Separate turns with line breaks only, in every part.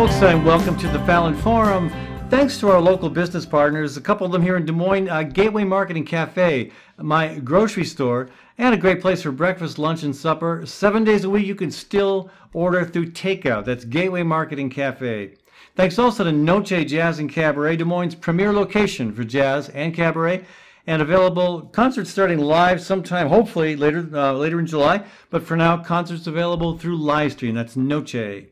folks, and welcome to the Fallon Forum. Thanks to our local business partners, a couple of them here in Des Moines, uh, Gateway Marketing Cafe, my grocery store, and a great place for breakfast, lunch, and supper. Seven days a week, you can still order through takeout. That's Gateway Marketing Cafe. Thanks also to Noce Jazz and Cabaret, Des Moines' premier location for jazz and cabaret, and available concerts starting live sometime, hopefully later uh, later in July. But for now, concerts available through live stream. That's Noce.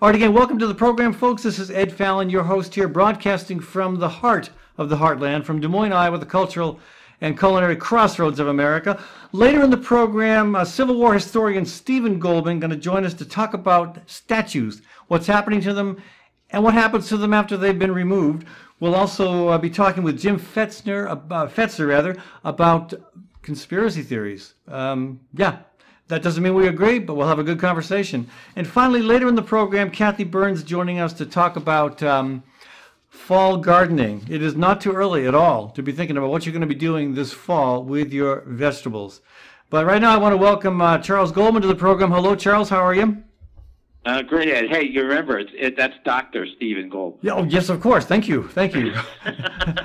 All right, again, welcome to the program, folks. This is Ed Fallon, your host here, broadcasting from the heart of the heartland, from Des Moines, Iowa, the cultural and culinary crossroads of America. Later in the program, uh, Civil War historian Stephen Goldman going to join us to talk about statues, what's happening to them, and what happens to them after they've been removed. We'll also uh, be talking with Jim Fetzner, uh, Fetzer rather, about conspiracy theories. Um, yeah, that doesn't mean we agree, but we'll have a good conversation. And finally, later in the program, Kathy Byrnes joining us to talk about um, fall gardening. It is not too early at all to be thinking about what you're going to be doing this fall with your vegetables. But right now, I want to welcome uh, Charles Goldman to the program. Hello, Charles. How are you?
Uh, great, Ed. Hey, you remember it's, it, that's Doctor Stephen Goldman.
Yeah, oh, yes, of course. Thank you, thank you.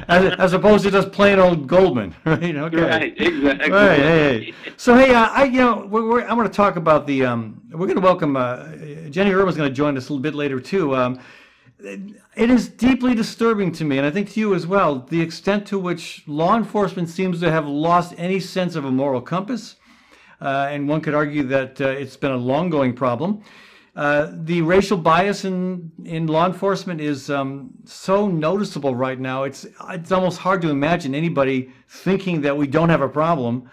as, as opposed to just plain old Goldman, right? Okay.
Right, exactly.
Right, hey, hey. So hey, uh, I you know we're, we're, I'm going to talk about the um, we're going to welcome uh, Jenny Erwin's going to join us a little bit later too. Um, it is deeply disturbing to me, and I think to you as well, the extent to which law enforcement seems to have lost any sense of a moral compass. Uh, and one could argue that uh, it's been a long going problem. Uh, the racial bias in, in law enforcement is um, so noticeable right now. It's it's almost hard to imagine anybody thinking that we don't have a problem,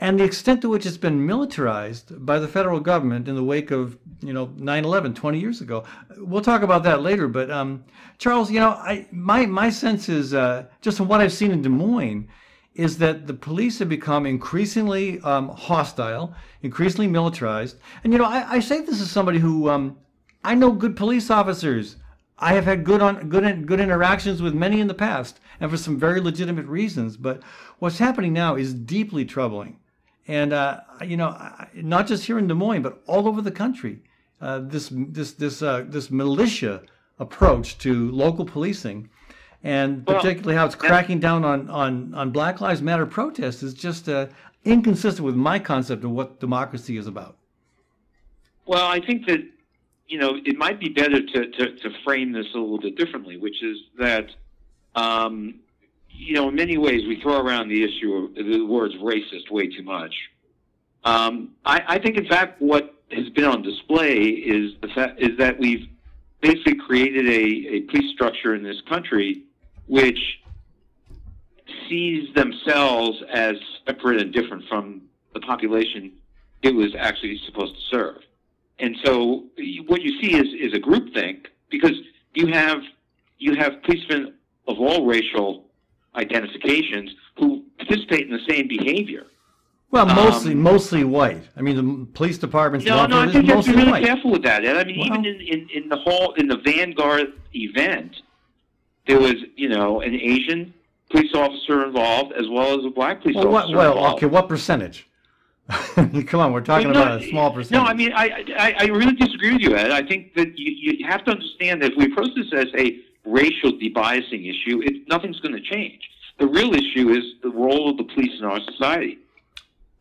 and the extent to which it's been militarized by the federal government in the wake of you know 9/11 20 years ago. We'll talk about that later. But um, Charles, you know, I my my sense is uh, just from what I've seen in Des Moines is that the police have become increasingly um, hostile, increasingly militarized. And you know, I, I say this as somebody who um, I know good police officers. I have had good on good good interactions with many in the past, and for some very legitimate reasons. But what's happening now is deeply troubling, and uh, you know, not just here in Des Moines, but all over the country. Uh, this this this uh, this militia approach to local policing and particularly how it's cracking down on, on, on Black Lives Matter protests is just uh, inconsistent with my concept of what democracy is about.
Well, I think that you know it might be better to, to, to frame this a little bit differently, which is that um, you know in many ways we throw around the issue of the words racist way too much. Um, I, I think in fact what has been on display is the fact is that we've basically created a, a police structure in this country which sees themselves as separate and different from the population it was actually supposed to serve. And so what you see is, is a groupthink because you have you have policemen of all racial identifications who participate in the same behavior.
Well, mostly um, mostly white. I mean, the police department's
no, no. I think you have to be really white. careful with that. And I mean, well, even in, in, in the hall in the Vanguard event, there was, you know, an Asian police officer involved as well as a black police
well,
officer.
What, well,
involved.
okay, what percentage? Come on, we're talking
well,
no, about a small percentage.
No, I mean, I, I, I really disagree with you, Ed. I think that you, you have to understand that if we approach this as a racial debiasing issue, it, nothing's going to change. The real issue is the role of the police in our society,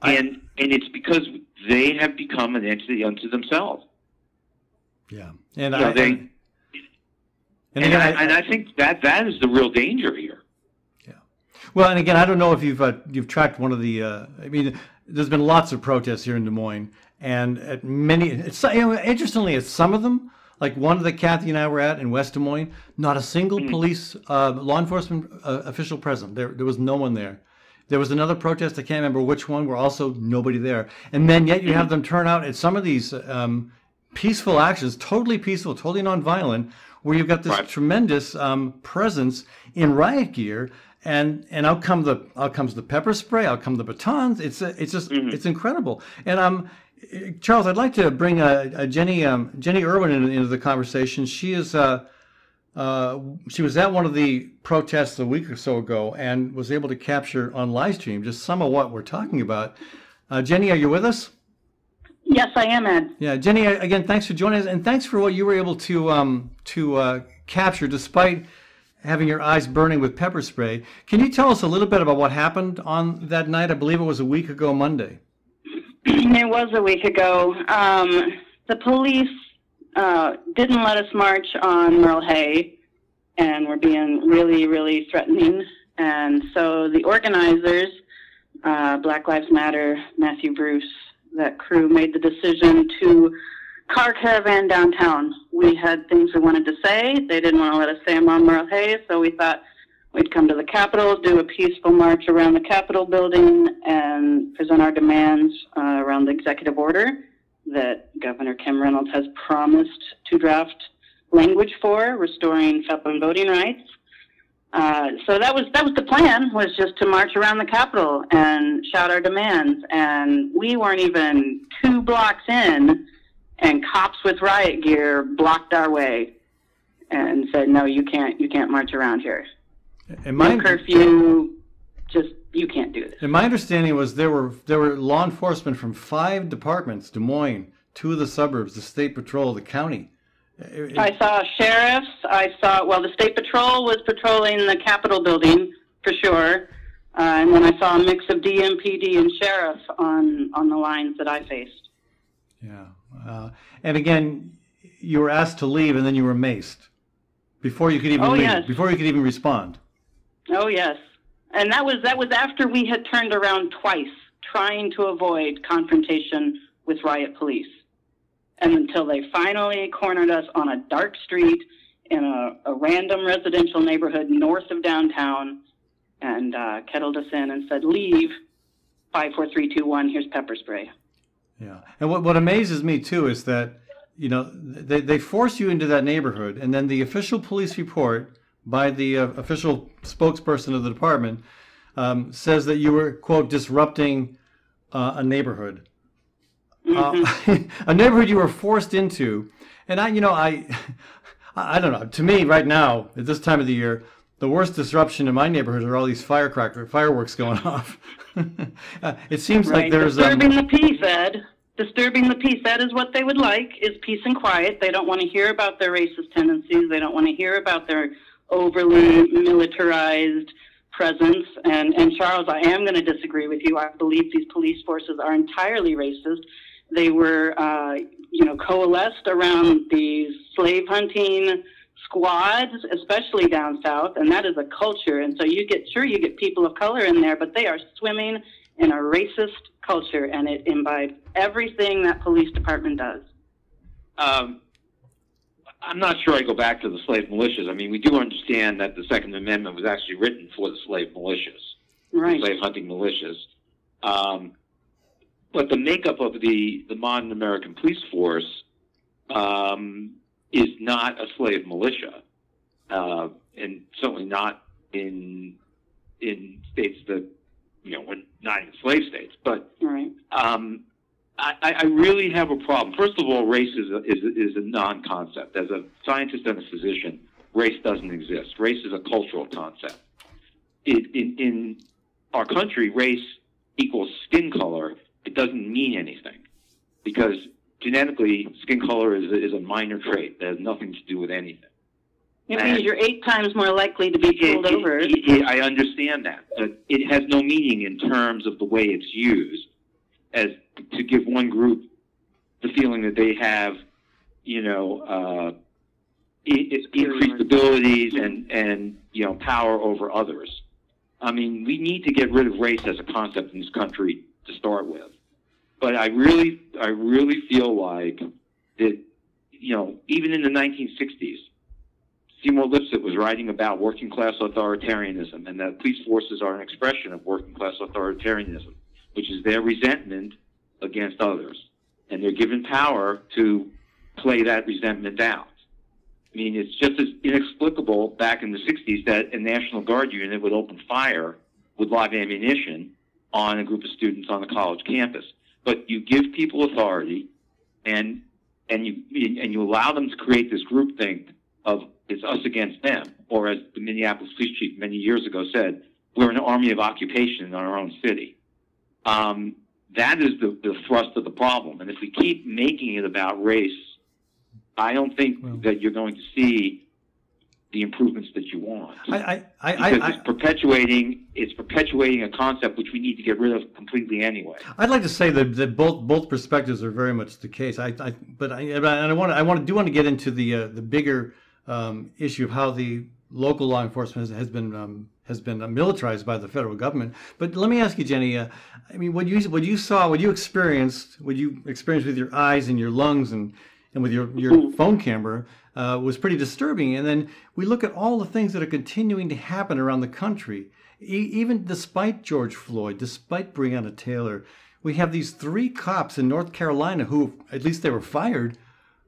I, and and it's because they have become an entity unto themselves.
Yeah,
and you I, know, they, and, and, I, I, and I think that that is the real danger here.
Yeah. Well, and again, I don't know if you've uh, you've tracked one of the. Uh, I mean, there's been lots of protests here in Des Moines, and at many. It's you know, interestingly, at some of them, like one that Kathy and I were at in West Des Moines, not a single mm-hmm. police uh, law enforcement uh, official present. There, there was no one there. There was another protest. I can't remember which one. Where also nobody there, and then yet you have them turn out at some of these um, peaceful actions, totally peaceful, totally nonviolent, where you've got this right. tremendous um, presence in riot gear, and and out come the out comes the pepper spray, out come the batons. It's it's just mm-hmm. it's incredible. And um, Charles, I'd like to bring a, a Jenny um, Jenny Erwin in, into the conversation. She is. Uh, uh, she was at one of the protests a week or so ago and was able to capture on live stream just some of what we're talking about. Uh, Jenny, are you with us?
Yes, I am, Ed.
Yeah, Jenny, again, thanks for joining us, and thanks for what you were able to um, to uh, capture, despite having your eyes burning with pepper spray. Can you tell us a little bit about what happened on that night? I believe it was a week ago Monday.
it was a week ago. Um, the police uh, didn't let us march on Merle Hay, and were being really, really threatening. And so the organizers, uh, Black Lives Matter, Matthew Bruce, that crew made the decision to car caravan downtown. We had things we wanted to say. They didn't want to let us say them on Merle Hay, so we thought we'd come to the Capitol, do a peaceful march around the Capitol building, and present our demands uh, around the executive order that Governor Kim Reynolds has promised to draft language for, restoring felon voting rights. Uh, so that was that was the plan was just to march around the Capitol and shout our demands. And we weren't even two blocks in, and cops with riot gear blocked our way and said, "No, you can't you can't march around here.
And my,
no curfew. Just you can't do this."
And my understanding was there were there were law enforcement from five departments: Des Moines, two of the suburbs, the state patrol, the county.
I saw sheriffs. I saw, well, the State Patrol was patrolling the Capitol building for sure. Uh, and then I saw a mix of DMPD and sheriff on, on the lines that I faced.
Yeah. Uh, and again, you were asked to leave and then you were maced before you could even
oh,
leave,
yes.
before you could even respond.
Oh, yes. And that was, that was after we had turned around twice trying to avoid confrontation with riot police and until they finally cornered us on a dark street in a, a random residential neighborhood north of downtown and uh, kettled us in and said, Leave. Five, four, three, two, one. Here's pepper spray.
Yeah, and what what amazes me too is that you know they they force you into that neighborhood, and then the official police report by the uh, official spokesperson of the department um, says that you were quote disrupting uh, a neighborhood mm-hmm. uh, a neighborhood you were forced into. And I, you know, I, I don't know. To me, right now at this time of the year, the worst disruption in my neighborhood are all these firecracker fireworks going off. uh, it seems
right.
like there's a
disturbing um, the peace, Ed. Disturbing the peace. That is what they would like: is peace and quiet. They don't want to hear about their racist tendencies. They don't want to hear about their overly militarized presence. And, and Charles, I am going to disagree with you. I believe these police forces are entirely racist. They were, uh, you know, coalesced around these slave hunting squads, especially down south, and that is a culture. And so you get, sure, you get people of color in there, but they are swimming in a racist culture, and it imbibes everything that police department does.
Um, I'm not sure I go back to the slave militias. I mean, we do understand that the Second Amendment was actually written for the slave militias,
right.
slave hunting militias. Um, but the makeup of the, the modern American police force um, is not a slave militia, uh, and certainly not in in states that you know were not in slave states. But
right.
um, I, I really have a problem. First of all, race is a, is a, is a non-concept. As a scientist and a physician, race doesn't exist. Race is a cultural concept. It, in, in our country, race equals skin color. It doesn't mean anything because genetically, skin color is a, is a minor trait that has nothing to do with anything.
It and means you're eight times more likely to be pulled
it,
over.
It, it, I understand that, but it has no meaning in terms of the way it's used as to give one group the feeling that they have, you know, uh, increased abilities and and you know power over others. I mean, we need to get rid of race as a concept in this country to start with. But I really, I really feel like that, you know, even in the 1960s, Seymour Lipset was writing about working class authoritarianism, and that police forces are an expression of working class authoritarianism, which is their resentment against others. And they're given power to play that resentment out. I mean, it's just as inexplicable back in the 60s that a National Guard unit would open fire with live ammunition on a group of students on the college campus. But you give people authority, and and you and you allow them to create this groupthink of it's us against them, or as the Minneapolis police chief many years ago said, we're an army of occupation in our own city. Um, that is the, the thrust of the problem. And if we keep making it about race, I don't think
Well-
that you're going to see the improvements that you want.
I, I, I,
because
I,
it's perpetuating it's perpetuating a concept which we need to get rid of completely anyway.
I'd like to say that, that both both perspectives are very much the case. I, I but I and I want to, I want to do want to get into the uh, the bigger um, issue of how the local law enforcement has, has been um, has been uh, militarized by the federal government. But let me ask you, Jenny. Uh, I mean, what you what you saw, what you experienced, what you experienced with your eyes and your lungs and and with your your phone camera uh, was pretty disturbing. And then we look at all the things that are continuing to happen around the country, e- even despite George Floyd, despite Breonna Taylor. We have these three cops in North Carolina who, at least they were fired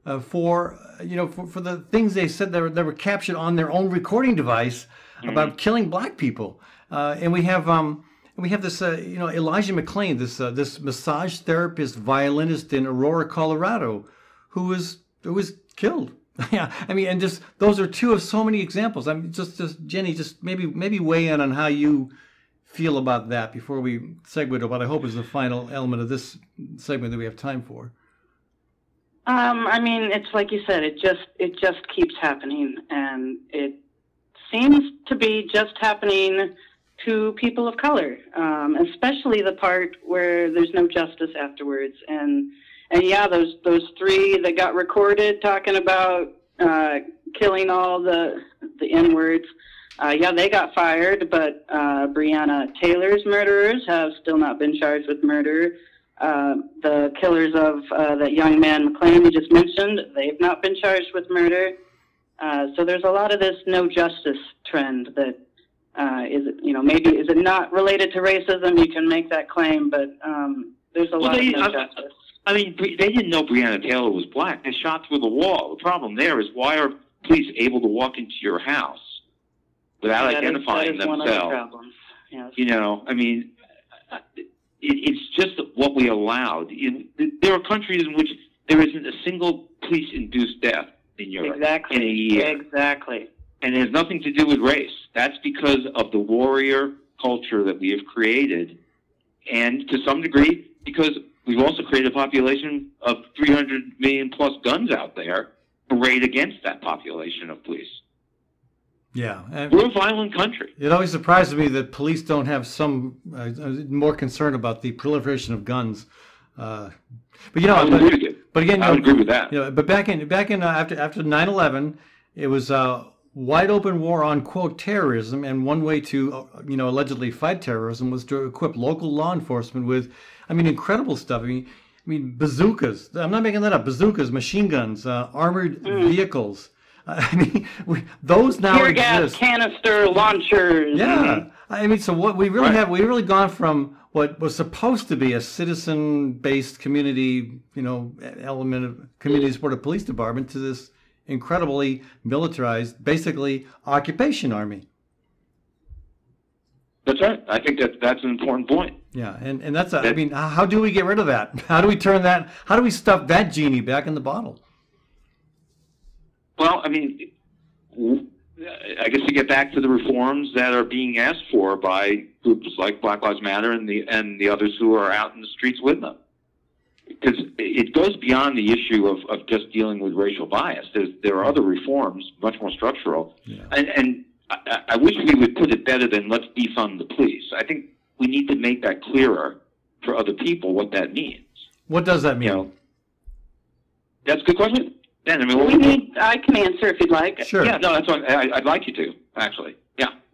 uh, for, uh, you know, for, for the things they said that were, that were captured on their own recording device about killing black people. Uh, and we have, um, we have this, uh, you know, Elijah McClain, this uh, this massage therapist, violinist in Aurora, Colorado, who was who was killed. yeah, I mean, and just those are two of so many examples. I mean, just just Jenny, just maybe maybe weigh in on how you feel about that before we segue to what I hope is the final element of this segment that we have time for.
Um, I mean, it's like you said, it just it just keeps happening, and it seems to be just happening to people of color, um, especially the part where there's no justice afterwards. And and yeah, those those three that got recorded talking about uh, killing all the the N words. Uh, yeah, they got fired, but uh, Breonna Taylor's murderers have still not been charged with murder. Uh, the killers of uh, that young man McClain you just mentioned, they've not been charged with murder. Uh, so there's a lot of this no justice trend that uh, is, it, you know, maybe is it not related to racism? You can make that claim, but um, there's a
Well,
lot
they-
of no
I- I mean, they didn't know Breonna Taylor was black. They shot through the wall. The problem there is why are police able to walk into your house without
That is-
identifying
that is of the
themselves?
problems. Yes.
You know, I mean, uh, it, it's just what we allowed. In, there are countries in which there isn't a single police-induced death in Europe
Exactly.
in a year,
Exactly.
And it has nothing to do with race. That's because of the warrior culture that we have created, and to some degree, because we've also created a population of 300 million plus guns out there arrayed against that population of police.
Yeah,
We're a violent country.
it always surprises me that police don't have some uh, more concern about the proliferation of guns. Uh, but you know,
I would
but,
agree with you.
but again,
I
you
would
know,
agree with that.
You know, but back in back in uh, after after 9/11, it was a wide open war on quote terrorism, and one way to uh, you know allegedly fight terrorism was to equip local law enforcement with, I mean, incredible stuff. I mean, I mean bazookas. I'm not making that up. Bazookas, machine guns, uh, armored vehicles. I mean, we, those now
Tear gas
exist.
canister launchers.
Yeah, I mean, so what we really
Right.
have, we really gone from what was supposed to be a citizen-based community, you know, element of community supported police department to this incredibly militarized, basically occupation army.
That's right. I think that that's an important point.
Yeah, and and that's a, I
That-
mean, how do we get rid of that? How do we turn that? How do we stuff that genie back in the bottle?
Well, I mean, I guess you get back to the reforms that are being asked for by groups like Black Lives Matter and the and the others who are out in the streets with them. Because it goes beyond the issue of, of just dealing with racial bias. There's, there are other reforms, much more structural.
Yeah.
And, and I, I wish we would put it better than let's defund the police. I think we need to make that clearer for other people what that means.
What does that mean?
You know, that's a good question. Dan, I mean, what
We need, I can answer if you'd like.
Sure.
yeah, no, that's what I, I'd like you to, actually.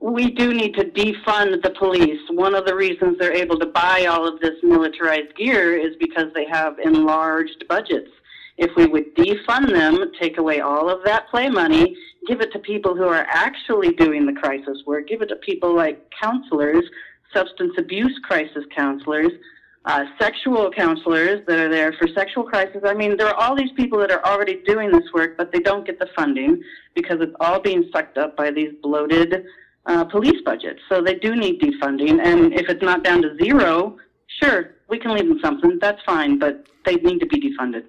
We do need to defund the police. One of the reasons they're able to buy all of this militarized gear is because they have enlarged budgets. If we would defund them, take away all of that play money, give it to people who are actually doing the crisis work, give it to people like counselors, substance abuse crisis counselors, uh, sexual counselors that are there for sexual crisis. I mean, there are all these people that are already doing this work, but they don't get the funding because it's all being sucked up by these bloated uh, police budgets. So they do need defunding. And if it's not down to zero, sure, we can leave them something. That's fine, but they need to be defunded.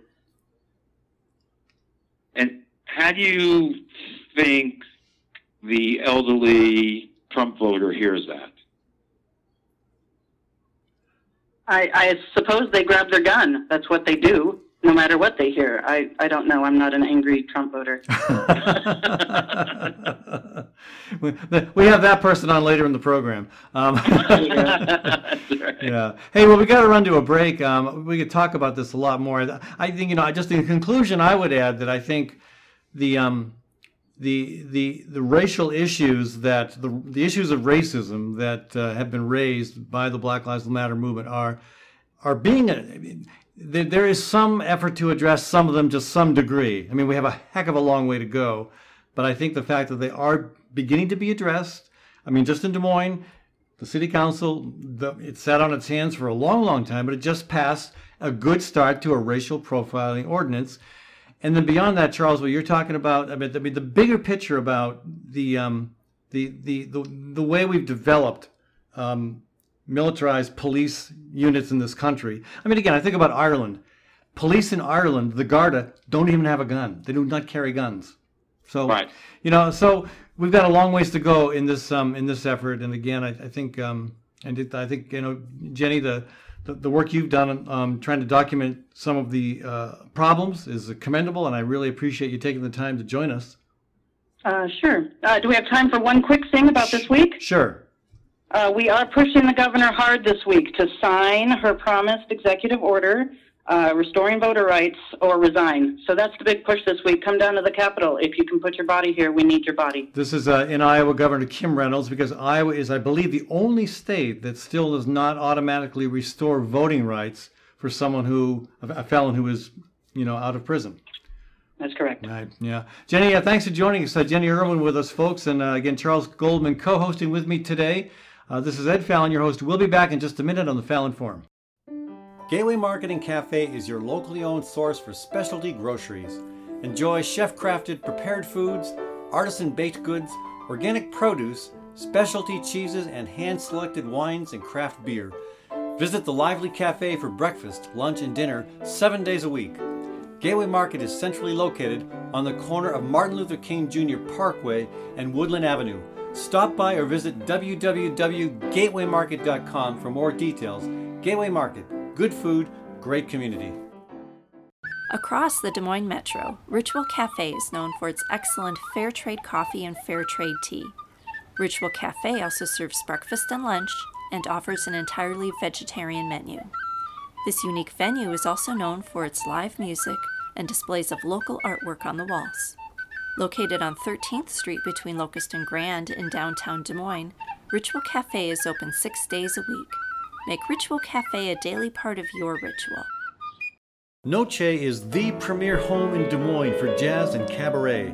And how do you think the elderly Trump voter hears that?
I, I suppose they grab their gun. That's what they do, no matter what they hear. I, I don't know. I'm not an angry Trump voter.
we we have that person on later in the program. Um,
That's right.
yeah. Hey, well, we got to run to a break. Um, we could talk about this a lot more. I think you know. I just in conclusion, I would add that I think the um, the the the racial issues that the the issues of racism that uh, have been raised by the Black Lives Matter movement are are being there, there is some effort to address some of them to some degree. I mean, we have a heck of a long way to go, but I think the fact that they are beginning to be addressed. I mean, just in Des Moines, the city council the, it sat on its hands for a long, long time, but it just passed a good start to a racial profiling ordinance. And then beyond that, Charles, what you're talking about, I mean, I mean the bigger picture about the um, the, the the the way we've developed um, militarized police units in this country. I mean, again, I think about Ireland. Police in Ireland, the Garda, don't even have a gun. They do not carry guns. So,
Right.
you know, so we've got a long ways to go in this um, in this effort. And again, I, I think um, and it, I think you know, Jenny, the the, the work you've done um, trying to document some of the uh, problems is commendable, and I really appreciate you taking the time to join us.
Uh, sure. Uh, do we have time for one quick thing about this week?
Sure.
Uh, we are pushing the governor hard this week to sign her promised executive order uh, restoring voter rights or resign. So that's the big push this week. Come down to the Capitol. If you can put your body here, we need your body.
This is uh, in Iowa Governor Kim Reynolds because Iowa is, I believe, the only state that still does not automatically restore voting rights for someone who, a felon who is, you know, out of prison.
That's correct.
Right. Yeah. Jenny, uh, thanks for joining us. Uh, Jenny Erwin with us, folks. And uh, again, Charles Goldman co hosting with me today. Uh, this is Ed Fallon, your host. We'll be back in just a minute on the Fallon Forum. Gateway Marketing Cafe is your locally owned source for specialty groceries. Enjoy chef crafted prepared foods, artisan baked goods, organic produce, specialty cheeses, and hand selected wines and craft beer. Visit the lively cafe for breakfast, lunch, and dinner seven days a week. Gateway Market is centrally located on the corner of Martin Luther King Jr. Parkway and Woodland Avenue. Stop by or visit www.gatewaymarket.com for more details. Gateway Market, good food, great community.
Across the Des Moines Metro, Ritual Cafe is known for its excellent fair trade coffee and fair trade tea. Ritual Cafe also serves breakfast and lunch and offers an entirely vegetarian menu. This unique venue is also known for its live music and displays of local artwork on the walls. Located on 13th Street between Locust and Grand in downtown Des Moines, Ritual Cafe is open six days a week. Make Ritual Cafe a daily part of your ritual.
Noce is the premier home in Des Moines for jazz and cabaret.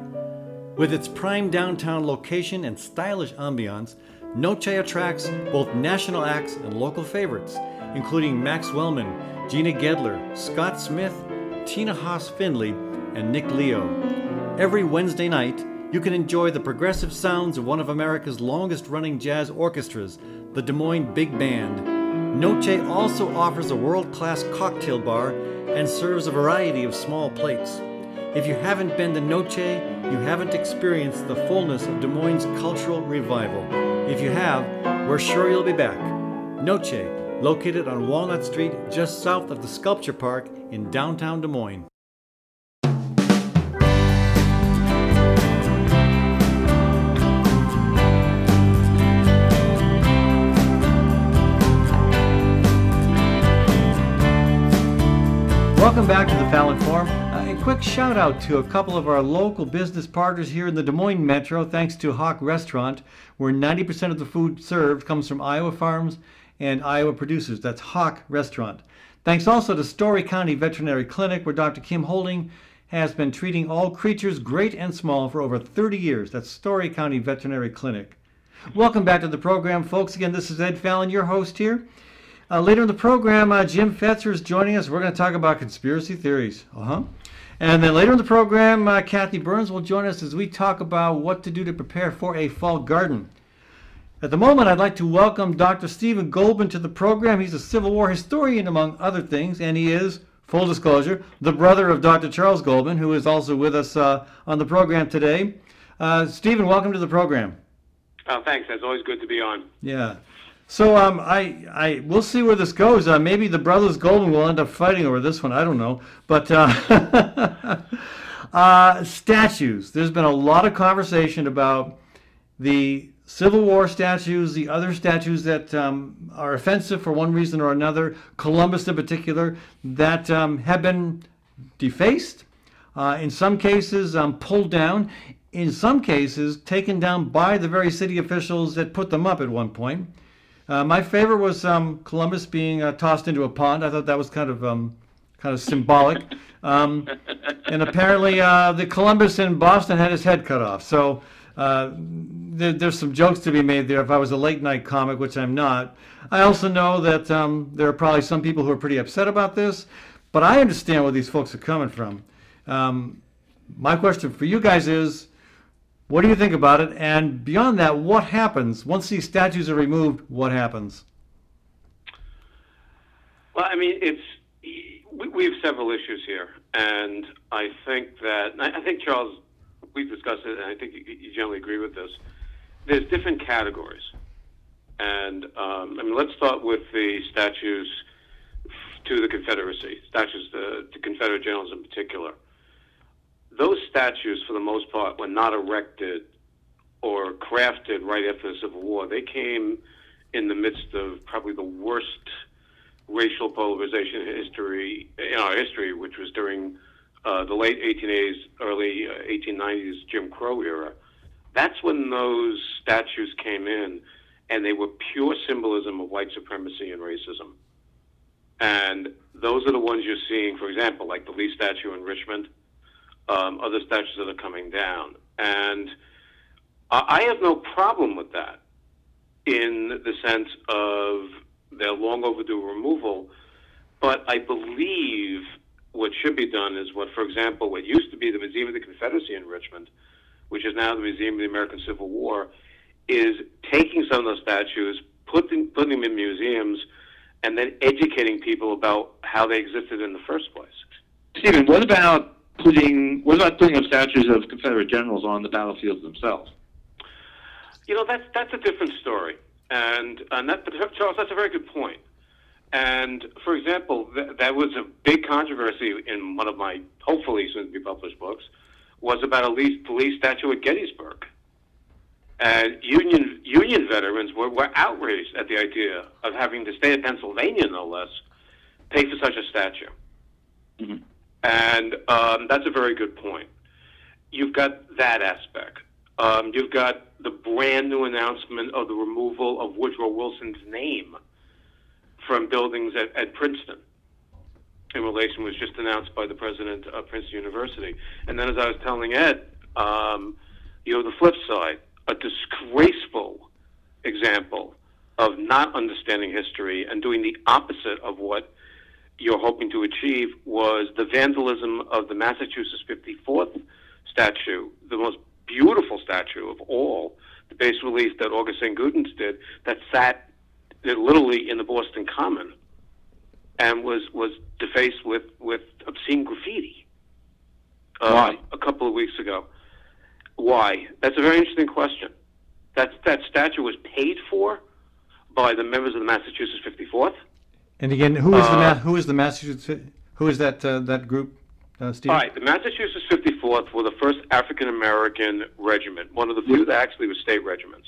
With its prime downtown location and stylish ambiance, Noce attracts both national acts and local favorites, including Max Wellman, Gina Gedler, Scott Smith, Tina Haas Findlay, and Nick Leo. Every Wednesday night, you can enjoy the progressive sounds of one of America's longest running jazz orchestras, the Des Moines Big Band. Noce also offers a world class cocktail bar and serves a variety of small plates. If you haven't been to Noce, you haven't experienced the fullness of Des Moines' cultural revival. If you have, we're sure you'll be back. Noce, located on Walnut Street just south of the Sculpture Park in downtown Des Moines. Welcome back to the Fallon Forum. A quick shout out to a couple of our local business partners here in the Des Moines Metro, thanks to HoQ Restaurant, where 90% of the food served comes from Iowa farms and Iowa producers. That's HoQ Restaurant. Thanks also to Story County Veterinary Clinic, where Dr. Kim Holding has been treating all creatures, great and small, for over 30 years. That's Story County Veterinary Clinic. Welcome back to the program, folks. Again, this is Ed Fallon, your host here. Uh, later in the program, uh, Jim Fetzer is joining us. We're going to talk about conspiracy theories. Uh huh. And then later in the program, uh, Kathy Byrnes will join us as we talk about what to do to prepare for a fall garden. At the moment, I'd like to welcome Dr. Stephen Goldman to the program. He's a Civil War historian, among other things, and he is, full disclosure, the brother of Dr. Charles Goldman, who is also with us uh, on the program today. Uh, Stephen, welcome to the program.
Oh, thanks. That's always good to be on.
Yeah. So um, I, I, we'll see where this goes. Uh, maybe the brothers Goldman will end up fighting over this one. I don't know, but uh, uh, statues. There's been a lot of conversation about the Civil War statues, the other statues that um, are offensive for one reason or another, Columbus in particular, that um, have been defaced. Uh, in some cases, um, pulled down. In some cases, taken down by the very city officials that put them up at one point. Uh, my favorite was um, Columbus being uh, tossed into a pond. I thought that was kind of um, kind of symbolic. Um, and apparently, uh, the Columbus in Boston had his head cut off. So uh, there, there's some jokes to be made there. If I was a late night comic, which I'm not, I also know that um, there are probably some people who are pretty upset about this. But I understand where these folks are coming from. Um, my question for you guys is what do you think about it? And beyond that, what happens once these statues are removed? What happens?
Well, I mean, it's we, have several issues here, and I think that I think Charles, we've discussed it, and I think you, you generally agree with this. There's different categories, and um, I mean, let's start with the statues to the Confederacy, statues to, to Confederate generals in particular. Those statues, for the most part, were not erected or crafted right after the Civil War. They came in the midst of probably the worst racial polarization in history in our history, which was during uh, the late 1880s, early uh, 1890s Jim Crow era. That's when those statues came in, and they were pure symbolism of white supremacy and racism. And those are the ones you're seeing, for example, like the Lee statue in Richmond, um, other statues that are coming down. And I have no problem with that in the sense of their long overdue removal. But I believe what should be done is what, for example, what used to be the Museum of the Confederacy in Richmond, which is now the Museum of the American Civil War, is taking some of those statues, putting, putting them in museums, and then educating people about how they existed in the first place.
Stephen, what about putting what about putting up statues of Confederate generals on the battlefields themselves?
You know, that's that's a different story, and and that Charles, that's a very good point. And for example, th- that was a big controversy in one of my hopefully soon to be published books, was about a police statue at Gettysburg. And Union Union veterans were, were outraged at the idea of having the state of Pennsylvania, no less, pay for such a statue.
Mm-hmm.
And um, that's a very good point. You've got that aspect. Um, you've got the brand new announcement of the removal of Woodrow Wilson's name from buildings at, at Princeton. In relation was just announced by the president of Princeton University. And then, as I was telling Ed, um, you know, the flip side, a disgraceful example of not understanding history and doing the opposite of what you're hoping to achieve was the vandalism of the Massachusetts 54th statue, the most beautiful statue of all, the bas relief that August St. Gaudens did, that sat literally in the Boston Common and was, was defaced with, with obscene graffiti uh, a couple of weeks ago. Why? That's a very interesting question. That, that statue was paid for by the members of the Massachusetts 54th.
And again, who is the
Uh,
Ma- who is the Massachusetts? Who is that uh, that group, uh, Steve?
All right, the Massachusetts 54th were the first African American regiment, one of the few that actually was state regiments.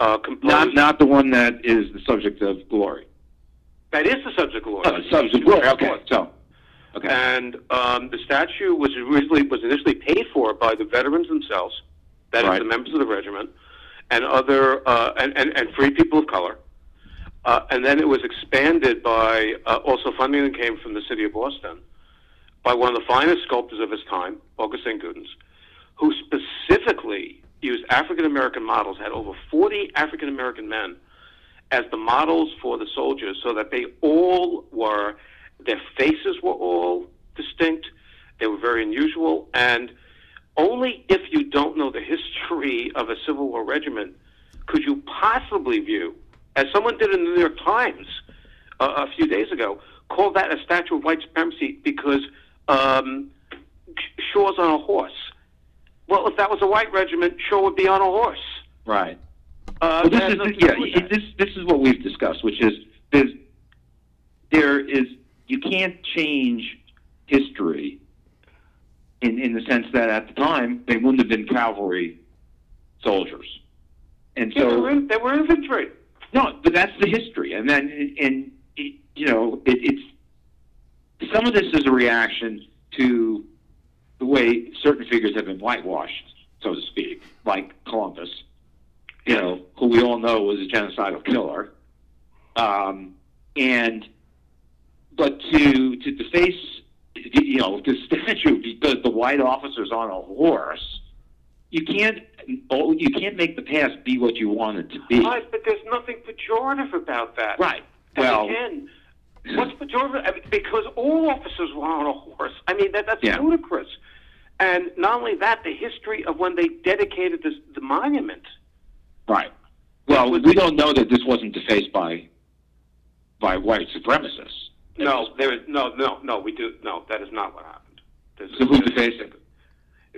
Uh, composed,
Not not the one that is the subject of glory.
that is the subject of law.
Oh, the subject of glory. Okay, so okay.
And um, the statue was originally was initially paid for by the veterans themselves, that is
Right.
the members of the regiment, and other uh, and, and and free people of color. Uh, and then it was expanded by uh, also funding that came from the city of Boston by one of the finest sculptors of his time, August St. Who specifically used African American models, had over 40 African American men as the models for the soldiers so that they all were, their faces were all distinct, they were very unusual, and only if you don't know the history of a Civil War regiment could you possibly view, as someone did in the New York Times uh, a few days ago, call that a statue of white supremacy because um, Shaw's on a horse. Well, if that was a white regiment, Shaw would be on a horse.
right.
Uh,
Well, this is yeah. it- This this is what we've discussed, which is there's there is you can't change history in in the sense that at the time they wouldn't have been cavalry soldiers, and
Yeah, they,
so
were in, they were infantry.
No, but that's the history, and then and it, you know it, it's some of this is a reaction to the way certain figures have been whitewashed, so to speak, like Columbus, you know, who we all know was a genocidal killer, um, and but to to deface you know the statue because the white officer's on a horse, you can't oh, you can't make the past be what you want it to be.
Right, but there's nothing pejorative about that.
Right.
And
Well,
again, what's pejorative? I mean, because all officers were on a horse. I mean, that that's
Yeah.
ludicrous. And not only that, the history of when they dedicated this, the monument.
right. Well, we don't know that this wasn't defaced by by white supremacists.
No, there is no, no, no. We do no. That is not what happened. This
So who defaced it?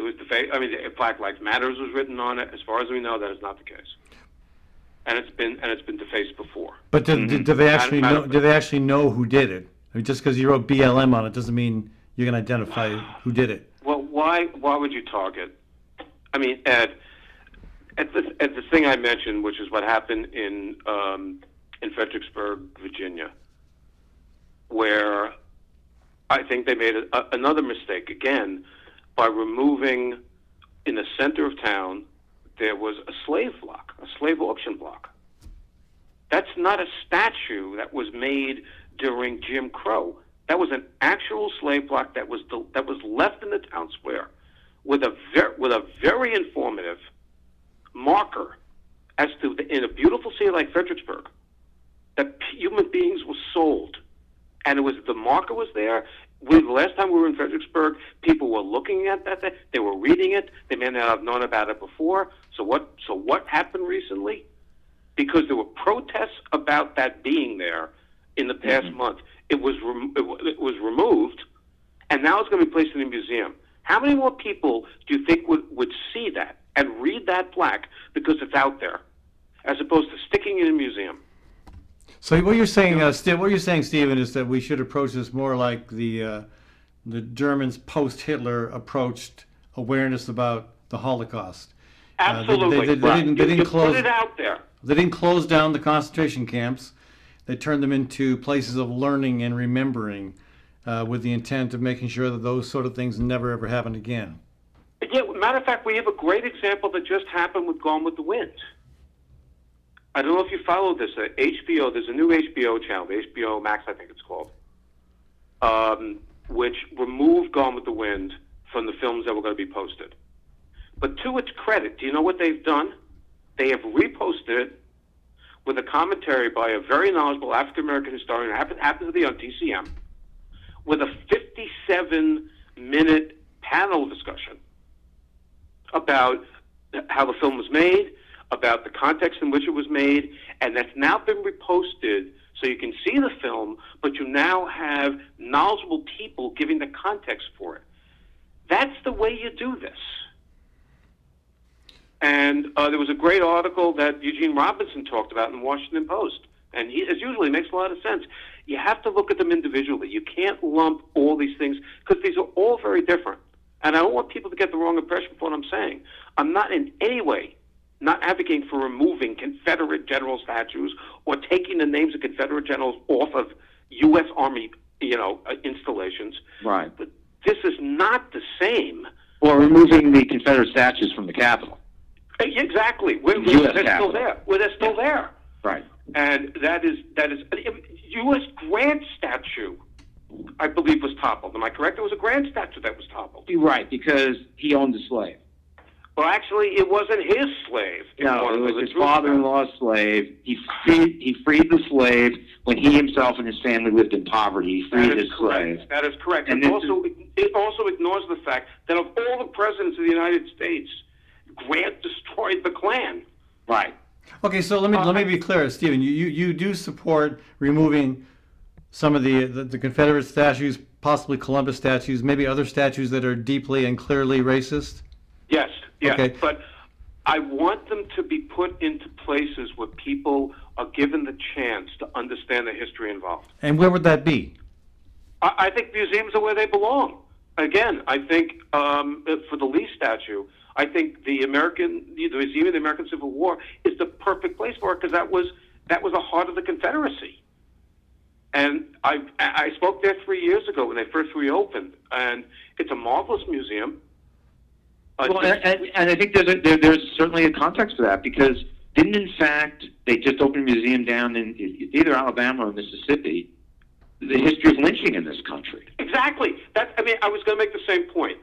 It was the I mean, Black Lives Matters was written on it. As far as we know, that is not the case. And it's been and it's been defaced before.
But do, do, do they actually
Matter-
know? Do they actually know who did it? I mean, just because you wrote BLM on it doesn't mean you're going to identify who did it.
Well, why why would you target? I mean, Ed, at the at the thing I mentioned, which is what happened in um, in Fredericksburg, Virginia, where I think they made a, a, another mistake again by removing in the center of town there was a slave block, a slave auction block. That's not a statue that was made during Jim Crow. That was an actual slave block that was the, that was left in the town square with a ver- with a very informative marker as to the, in a beautiful city like Fredericksburg that p- human beings were sold, and it was the marker was there. We, the last time we were in Fredericksburg, people were looking at that. They, they were reading it. They may not have known about it before. So what? So what happened recently? Because there were protests about that being there in the past mm-hmm. month. It was rem- it, wa- it was removed, and now it's going to be placed in a museum. How many more people do you think would, would see that and read that plaque because it's out there, as opposed to sticking it in a museum?
So what you're saying, uh, Steve, what you're saying, Stephen, is that we should approach this more like the uh, the Germans post-Hitler approached awareness about the Holocaust. Uh, they-
Absolutely.
they- they
right.
didn't- they
You-
didn't
you
close-
put it out there.
They didn't close down the concentration camps. They turned them into places of learning and remembering, uh, with the intent of making sure that those sort of things never ever happen again.
Yeah, matter of fact, we have a great example that just happened with Gone with the Wind. I don't know if you followed this. Uh, HBO, there's a new HBO channel, HBO Max, I think it's called, um, which removed Gone with the Wind from the films that were going to be posted. But to its credit, do you know what they've done? They have reposted it with a commentary by a very knowledgeable African American historian, happens, happens to be on TCM, with a 57 minute panel discussion about how the film was made, about the context in which it was made, and that's now been reposted so you can see the film, but you now have knowledgeable people giving the context for it. That's the way you do this. And uh, there was a great article that Eugene Robinson talked about in the Washington Post. And he, as usually, makes a lot of sense. You have to look at them individually. You can't lump all these things because these are all very different. And I don't want people to get the wrong impression of what I'm saying. I'm not in any way not advocating for removing Confederate general statues or taking the names of Confederate generals off of U.S. Army, you know, uh, installations.
Right.
But this is not the same.
Or removing the Confederate statues from the Capitol.
Uh, Exactly. We're,
The
we're,
US
they're
Capitol.
still there. Well, they're still there.
Right.
And that is that is U.S. Grant statue, I believe, was toppled. Am I correct? It was a Grant statue that was toppled.
Right, because he owned a slave.
Well, actually, it wasn't his slave.
No, it was his father-in-law's slave. He freed he freed the slave when he himself and his family lived in poverty. He freed
is
his slave.
correct. That is correct.
And
And
this
also, it also ignores the fact that of all the presidents of the United States, Grant destroyed the Klan.
Right.
Okay, so let me let me be clear, Stephen. You, you you do support removing some of the, the the Confederate statues, possibly Columbus statues, maybe other statues that are deeply and clearly racist.
Yes, yes.
Okay.
But I want them to be put into places where people are given the chance to understand the history involved.
And where would that be?
I, I think museums are where they belong. Again, I think um, for the Lee statue, I think the American, the Museum of the American Civil War is the perfect place for it because that was that was the heart of the Confederacy. And I I spoke there three years ago when they first reopened, and it's a marvelous museum.
Well, and, and, and I think there's, a, there, there's certainly a context for that because didn't in fact they just opened a museum down in either Alabama or Mississippi, the history of lynching in this country.
Exactly. That I mean, I was going to make the same point.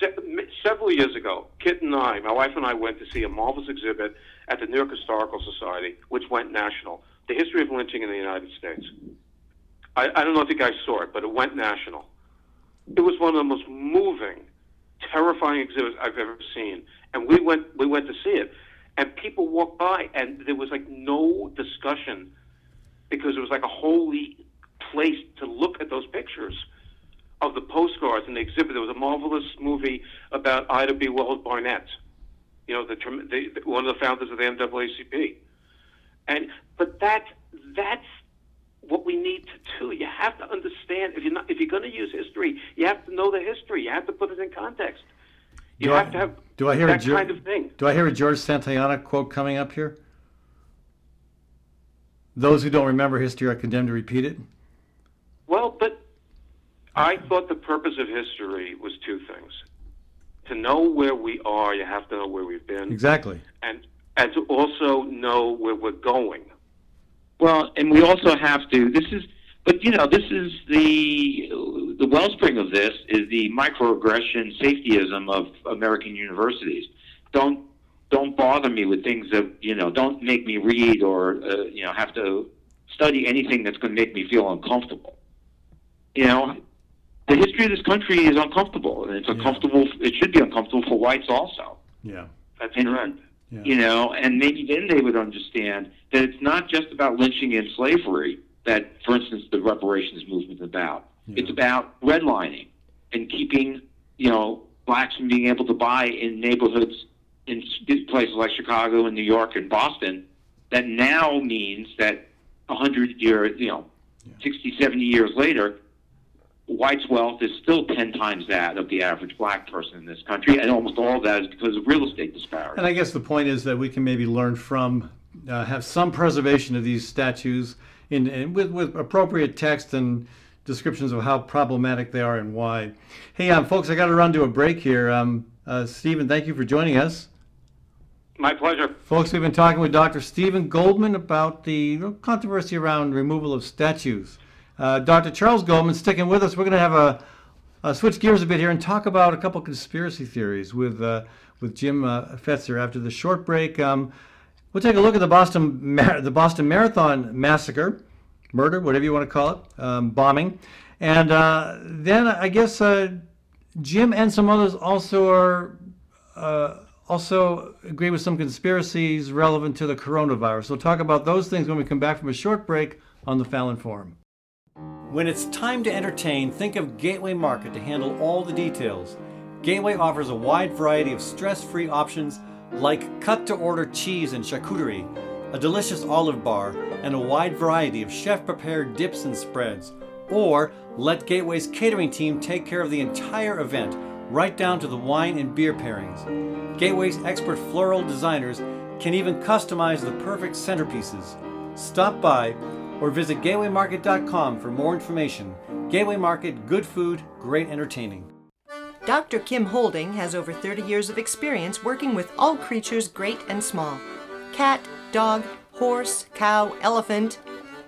Se- several years ago, Kit and I, my wife and I, went to see a marvelous exhibit at the New York Historical Society, which went national. The history of lynching in the United States. I, I don't know if you guys saw it, but it went national. It was one of the most moving, terrifying exhibits I've ever seen. And we went we went to see it, and people walked by, and there was like no discussion because it was like a holy place to look at those pictures of the postcards and the exhibit. There was a marvelous movie about Ida B. Wells Barnett, you know, the, the one of the founders of the NAACP. And but that that's what we need to do. You have to understand if you're not if you're going to use history, you have to know the history. You have to put it in context. You
Do I-
have to have
do I hear a
that
Jer-
kind of thing.
Do I hear a George Santayana quote coming up here? Those who don't remember history are condemned to repeat it.
Well, but I thought the purpose of history was two things. To know where we are, you have to know where we've been,
Exactly.
and and to also know where we're going.
Well, and we also have to. This is, but you know, this is the the wellspring of this is the microaggression safetyism of American universities. Don't don't bother me with things that you know. Don't make me read or uh, you know have to study anything that's going to make me feel uncomfortable. You know, the history of this country is uncomfortable, and it's uncomfortable. It should be uncomfortable for whites also
Yeah.
That's
And-
correct.
Yeah.
you know, and maybe then they would understand that it's not just about lynching and slavery that, for instance, the reparations movement is about.
Yeah.
It's about redlining and keeping, you know, blacks from being able to buy in neighborhoods in places like Chicago and New York and Boston. That now means that a hundred years, you know, sixty, seventy 60, 70 years later, white's wealth is still 10 times that of the average black person in this country, and almost all of that is because of real estate disparity.
And I guess the point is that we can maybe learn from, uh, have some preservation of these statues in, in with, with appropriate text and descriptions of how problematic they are and why. Hey, um, folks, I got to run to a break here. Um, uh, Stephen, thank you for joining us.
My pleasure.
Folks, we've been talking with Dr. Stephen Goldman about the controversy around removal of statues. Uh, Dr. Charles Goldman sticking with us. We're going to have a, uh switch gears a bit here and talk about a couple conspiracy theories with uh, with Jim uh, Fetzer after the short break. Um, we'll take a look at the Boston Mar- the Boston Marathon massacre, murder, whatever you want to call it, um, bombing, and uh, then I guess uh, Jim and some others also are also agree with some conspiracies relevant to the coronavirus. We'll talk about those things when we come back from a short break on the Fallon Forum. When it's time to entertain, think of Gateway Market to handle all the details. Gateway offers a wide variety of stress free options like cut to order cheese and charcuterie, a delicious olive bar, and a wide variety of chef prepared dips and spreads. Or let Gateway's catering team take care of the entire event, right down to the wine and beer pairings. Gateway's expert floral designers can even customize the perfect centerpieces. Stop by or visit gatewaymarket.com for more information. Gateway Market, good food, great entertaining.
Dr. Kim Holding has over 30 years of experience working with all creatures great and small cat, dog, horse, cow, elephant.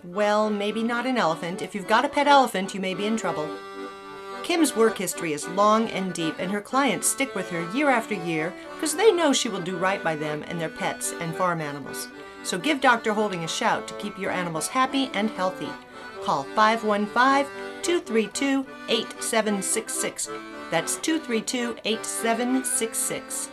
Well, maybe not an elephant. If you've got a pet elephant, you may be in trouble. Kim's work history is long and deep, and her clients stick with her year after year because they know she will do right by them and their pets and farm animals. So give Dr. Holding a shout to keep your animals happy and healthy. Call 515 232 8766. That's 232 8766.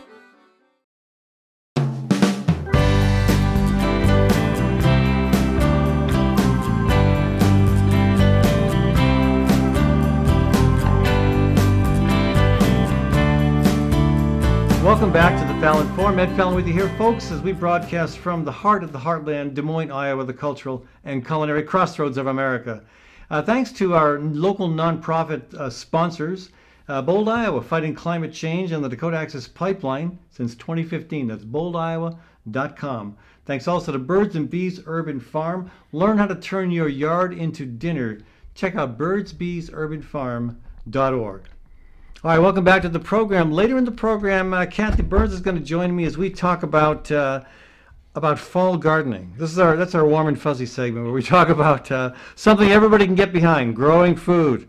Welcome back to the Fallon Forum. Ed Fallon with you here, folks, as we broadcast from the heart of the heartland, Des Moines, Iowa, the cultural and culinary crossroads of America. Uh, thanks to our local nonprofit uh, sponsors, uh, Bold, Iowa, fighting climate change and the Dakota Access Pipeline since 2015. That's boldiowa.com. Thanks also to Birds and Bees Urban Farm. Learn how to turn your yard into dinner. Check out birdsbeesurbanfarm.org. All right, welcome back to the program. Later in the program, uh, Kathy Byrnes is going to join me as we talk about uh, about fall gardening. This is our that's our warm and fuzzy segment where we talk about uh, something everybody can get behind: growing food.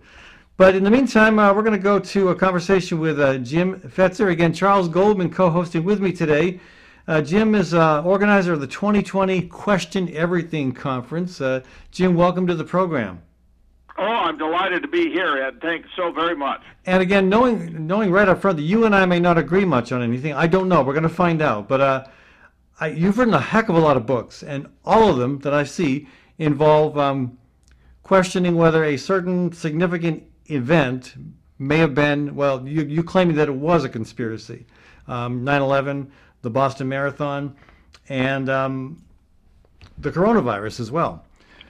But in the meantime, uh, we're going to go to a conversation with uh, Jim Fetzer. Again, Charles Goldman co-hosting with me today. Uh, Jim is organizer of the 2020 Question Everything Conference. Jim, welcome to the program.
Oh, I'm delighted to be here, Ed. Thanks so very much.
And again, knowing knowing right up front that you and I may not agree much on anything, I don't know. We're going to find out. But uh, I, you've written a heck of a lot of books, and all of them that I see involve um, questioning whether a certain significant event may have been, well, you, you claiming that it was a conspiracy. Um, 9-11, the Boston Marathon, and um, the coronavirus as well.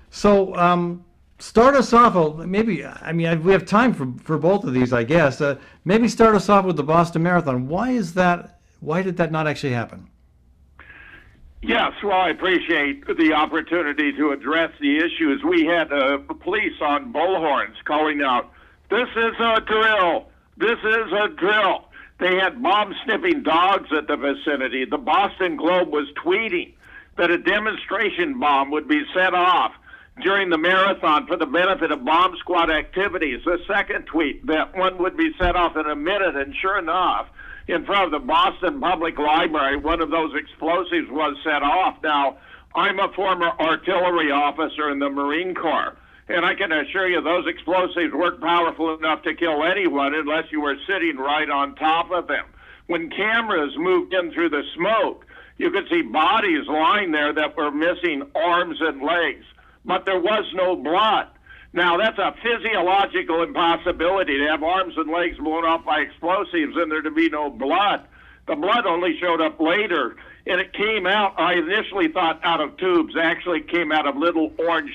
So um, start us off, maybe, I mean, we have time for, for both of these, I guess. Uh, maybe start us off with the Boston Marathon. Why is that, why did that not actually happen?
Yes, well, I appreciate the opportunity to address the issues. We had uh, police on bullhorns calling out, This is a drill! This is a drill! They had bomb sniffing dogs at the vicinity. The Boston Globe was tweeting that a demonstration bomb would be set off during the marathon for the benefit of bomb squad activities. The second tweet that one would be set off in a minute, and sure enough, in front of the Boston Public Library, one of those explosives was set off. Now, I'm a former artillery officer in the Marine Corps, and I can assure you those explosives weren't powerful enough to kill anyone unless you were sitting right on top of them. When cameras moved in through the smoke, you could see bodies lying there that were missing arms and legs, but there was no blood. Now, that's a physiological impossibility to have arms and legs blown off by explosives and there to be no blood. The blood only showed up later, and it came out, I initially thought out of tubes, actually came out of little orange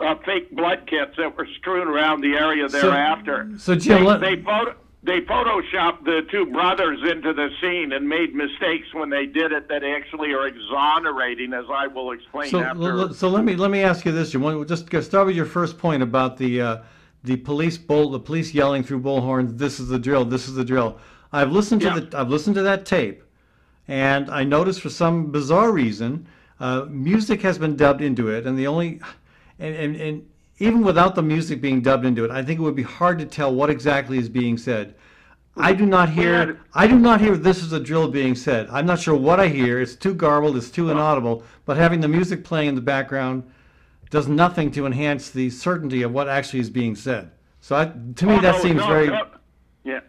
uh, fake blood kits that were strewn around the area thereafter.
So, Jim,
they,
let-
they, photo, they photoshopped the two brothers into the scene and made mistakes when they did it that actually are exonerating, as I will explain
So,
after.
so let me let me ask you this, Jim. One- Just start with your first point about the uh, the police bull, the police yelling through bullhorns. This is the drill. This is the drill. I've listened to
Yeah.
the I've listened to that tape, and I noticed for some bizarre reason, uh, music has been dubbed into it, and the only and, and and even without the music being dubbed into it, I think it would be hard to tell what exactly is being said. I do not hear. I do not hear this is a drill being said. I'm not sure what I hear. It's too garbled. It's too inaudible. But having the music playing in the background does nothing to enhance the certainty of what actually is being said. So I, to me,
Oh,
that
no,
seems
no,
very.
no. Yeah.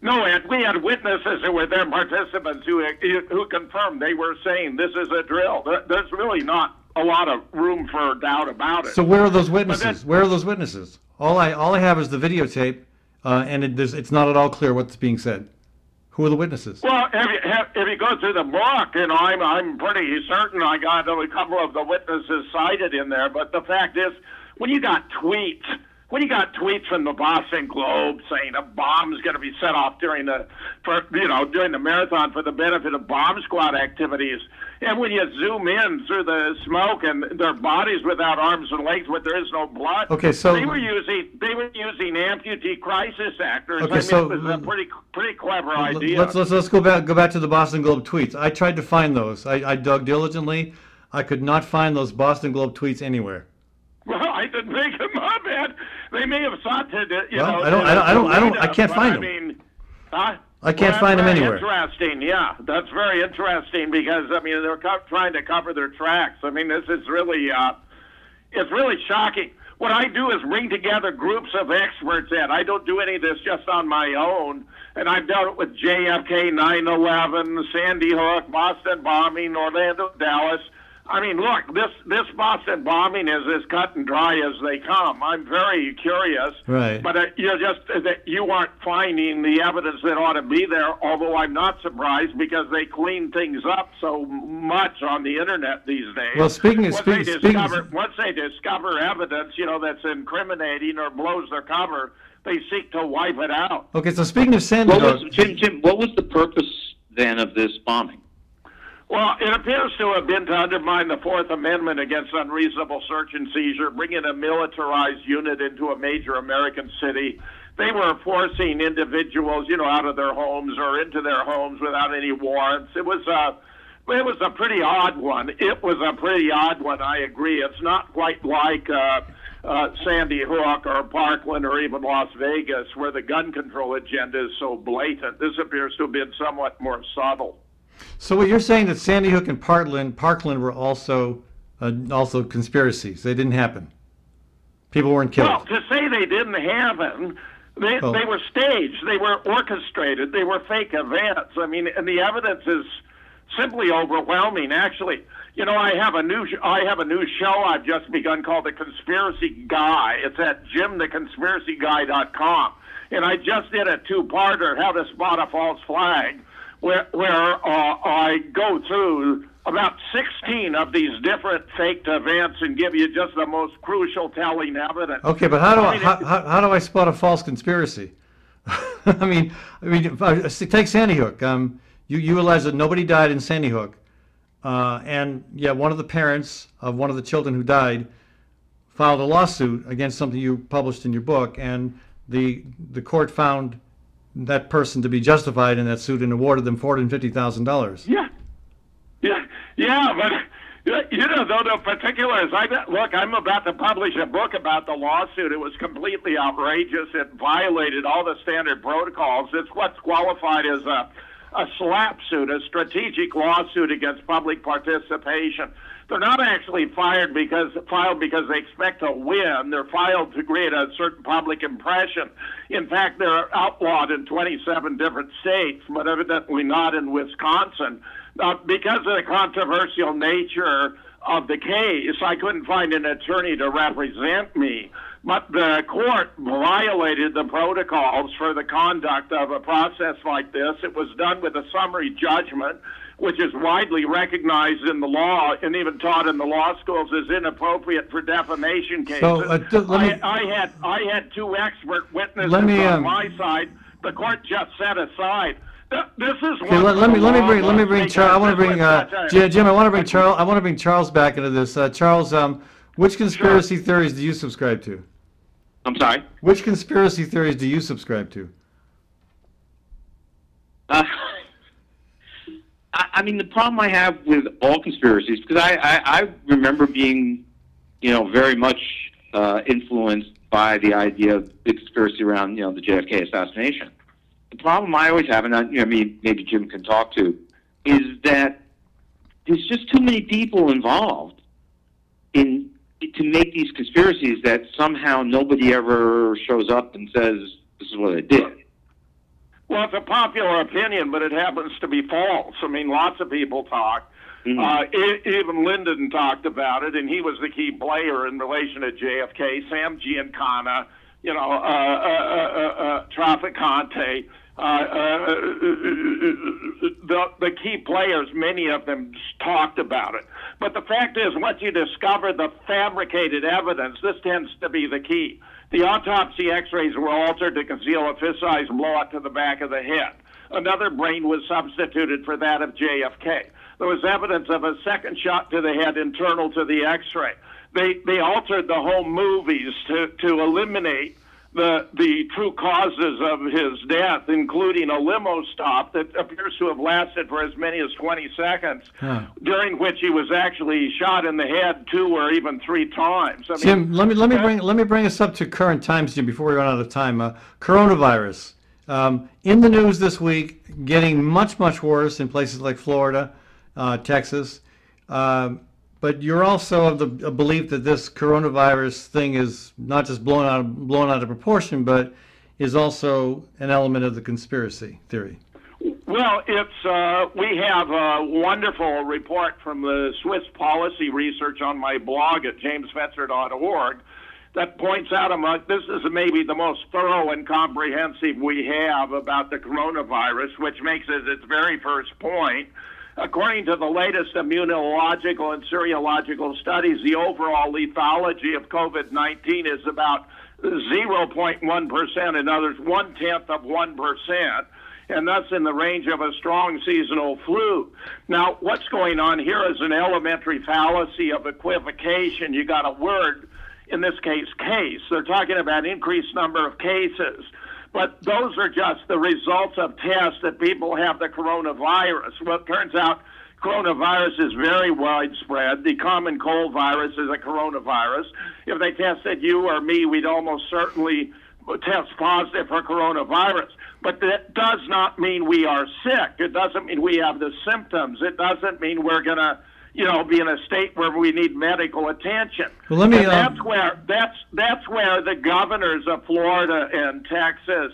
No, Ed, we had witnesses who were there, participants who who confirmed they were saying this is a drill. There- There's really not a lot of room for doubt about it.
So where are those witnesses?
then-
Where are those witnesses? All I all I have is the videotape, uh, and it, it's not at all clear what's being said. Who are the witnesses?
Well, if you, if you go through the book, and I'm I'm pretty certain I got a couple of the witnesses cited in there. But the fact is, when you got tweets, when you got tweets from the Boston Globe saying a bomb's going to be set off during the for you know during the marathon for the benefit of bomb squad activities, and when you zoom in through the smoke and their bodies without arms and legs, but there is no blood.
Okay, so-
they were using they were using amputee crisis actors.
Okay,
I mean,
so-
it was a pretty pretty clever idea.
Let's, let's let's go back go back to the Boston Globe tweets. I tried to find those. I, I dug diligently. I could not find those Boston Globe tweets anywhere.
Well, I didn't make them up, Ed. They may have sought to, you
Well,
know.
I don't- I don't- I don't- I don't- I can't find
but
them.
I mean, huh?
I can't
Well,
find them
that's very
anywhere.
Interesting, yeah. That's very interesting because I mean they're co- trying to cover their tracks. I mean this is really, uh, it's really shocking. What I do is bring together groups of experts. Ed, I don't do any of this just on my own. And I've it with JFK, 9/11, Sandy Hook, Boston bombing, Orlando, Dallas. I mean, look, this this Boston bombing is as cut and dry as they come. I'm very curious,
Right.
But uh, you're just uh, that you aren't finding the evidence that ought to be there. Although I'm not surprised because they clean things up so much on the internet these days.
Well, speaking of-
once
speaking-
they
speaking-
once they discover evidence, you know, that's incriminating or blows their cover, they seek to wipe it out.
Okay, so speaking of Sandy
What was Jim? Jim, what was the purpose then of this bombing?
Well, it appears to have been to undermine the Fourth Amendment against unreasonable search and seizure, bringing a militarized unit into a major American city. They were forcing individuals, you know, out of their homes or into their homes without any warrants. It was a, it was a pretty odd one. It was a pretty odd one. I agree. It's not quite like uh, uh, Sandy Hook or Parkland or even Las Vegas, where the gun control agenda is so blatant. This appears to have been somewhat more subtle.
So what you're saying that Sandy Hook and Parkland, Parkland were also uh, also conspiracies. They didn't happen. People weren't killed.
Well, to say they didn't happen, they,
Oh.
they were staged, they were orchestrated, they were fake events. I mean, and the evidence is simply overwhelming. Actually, you know, I have a new sh- I have a new show I've just begun called The Conspiracy Guy. It's at jimtheconspiracyguy.com, and I just did a two-parter, How to Spot a False Flag, where where uh, I go through about 16 of these different faked events and give you just the most crucial telling evidence.
Okay, but how do I,
mean,
how, how, how do I spot a false conspiracy? I mean, I mean, take Sandy Hook. Um, you you realize that nobody died in Sandy Hook, uh, and yeah, one of the parents of one of the children who died filed a lawsuit against something you published in your book, and the the court found that person to be justified in that suit and awarded them four hundred fifty thousand dollars.
Yeah, yeah, yeah, but you know, though the particulars. I look, I'm about to publish a book about the lawsuit. It was completely outrageous. It violated all the standard protocols. It's what's qualified as a a slap suit, a strategic lawsuit against public participation. They're not actually fired because filed because they expect to win. They're filed to create a certain public impression. In fact, they're outlawed in 27 different states, but evidently not in Wisconsin. Uh, because of the controversial nature of the case, I couldn't find an attorney to represent me. But the court violated the protocols for the conduct of a process like this. It was done with a summary judgment, which is widely recognized in the law and even taught in the law schools as inappropriate for defamation cases.
So, uh, d- let me-
I, I had I had two expert witnesses
me,
on
um,
my side. The court just set aside. Th- This is
Okay, let, let me let me bring let me bring Charles. I want to bring uh, Jim. I want to bring Charles. I want to bring Charles back into this. Uh, Charles, um, which conspiracy theories do you subscribe to?
I'm sorry.
Which conspiracy theories do you subscribe to?
I, I mean, the problem I have with all conspiracies, because I, I, I remember being, you know, very much uh, influenced by the idea of the conspiracy around, you know, the JFK assassination. The problem I always have, and I, you know, I mean, maybe Jim can talk to, is that there's just too many people involved in to make these conspiracies that somehow nobody ever shows up and says this is what I did.
Well, it's a popular opinion, but it happens to be false. I mean, lots of people talk.
Mhm.
Uh, e- even Lyndon talked about it, and he was the key player in relation to JFK. Sam Giancana, you know, uh, uh, uh, uh, uh, Trafficante, uh, uh, the, the key players, many of them talked about it. But the fact is, once you discover the fabricated evidence, this tends to be the key. The autopsy x-rays were altered to conceal a fist-sized blowout to the back of the head. Another brain was substituted for that of JFK. There was evidence of a second shot to the head internal to the x-ray. They, they altered the home movies to, to eliminate the, the true causes of his death, including a limo stop that appears to have lasted for as many as 20 seconds,
Huh.
during which he was actually shot in the head two or even three times. I mean,
Jim, let me let me bring let me bring us up to current times, Jim, before we run out of time. Uh, coronavirus um, in the news this week, getting much much worse in places like Florida, uh, Texas. Um, but you're also of the belief that this coronavirus thing is not just blown out of, blown out of proportion, but is also an element of the conspiracy theory.
Well, it's uh, we have a wonderful report from the Swiss Policy Research on my blog at jamesfetzer.org that points out among this is maybe the most thorough and comprehensive we have about the coronavirus, which makes it its very first point. According to the latest immunological and serological studies, the overall lethality of COVID 19 is about 0.1%, in others, one tenth of 1% and that's in the range of a strong seasonal flu. Now, what's going on here is an elementary fallacy of equivocation. You got a word, in this case, case. They're talking about increased number of cases. But those are just the results of tests that people have the coronavirus. Well, it turns out coronavirus is very widespread. The common cold virus is a coronavirus. If they tested you or me, we'd almost certainly test positive for coronavirus. But that does not mean we are sick. It doesn't mean we have the symptoms. It doesn't mean we're going to, you know, be in a state where we need medical attention.
Well, let me,
And
um,
that's where that's that's where the governors of Florida and Texas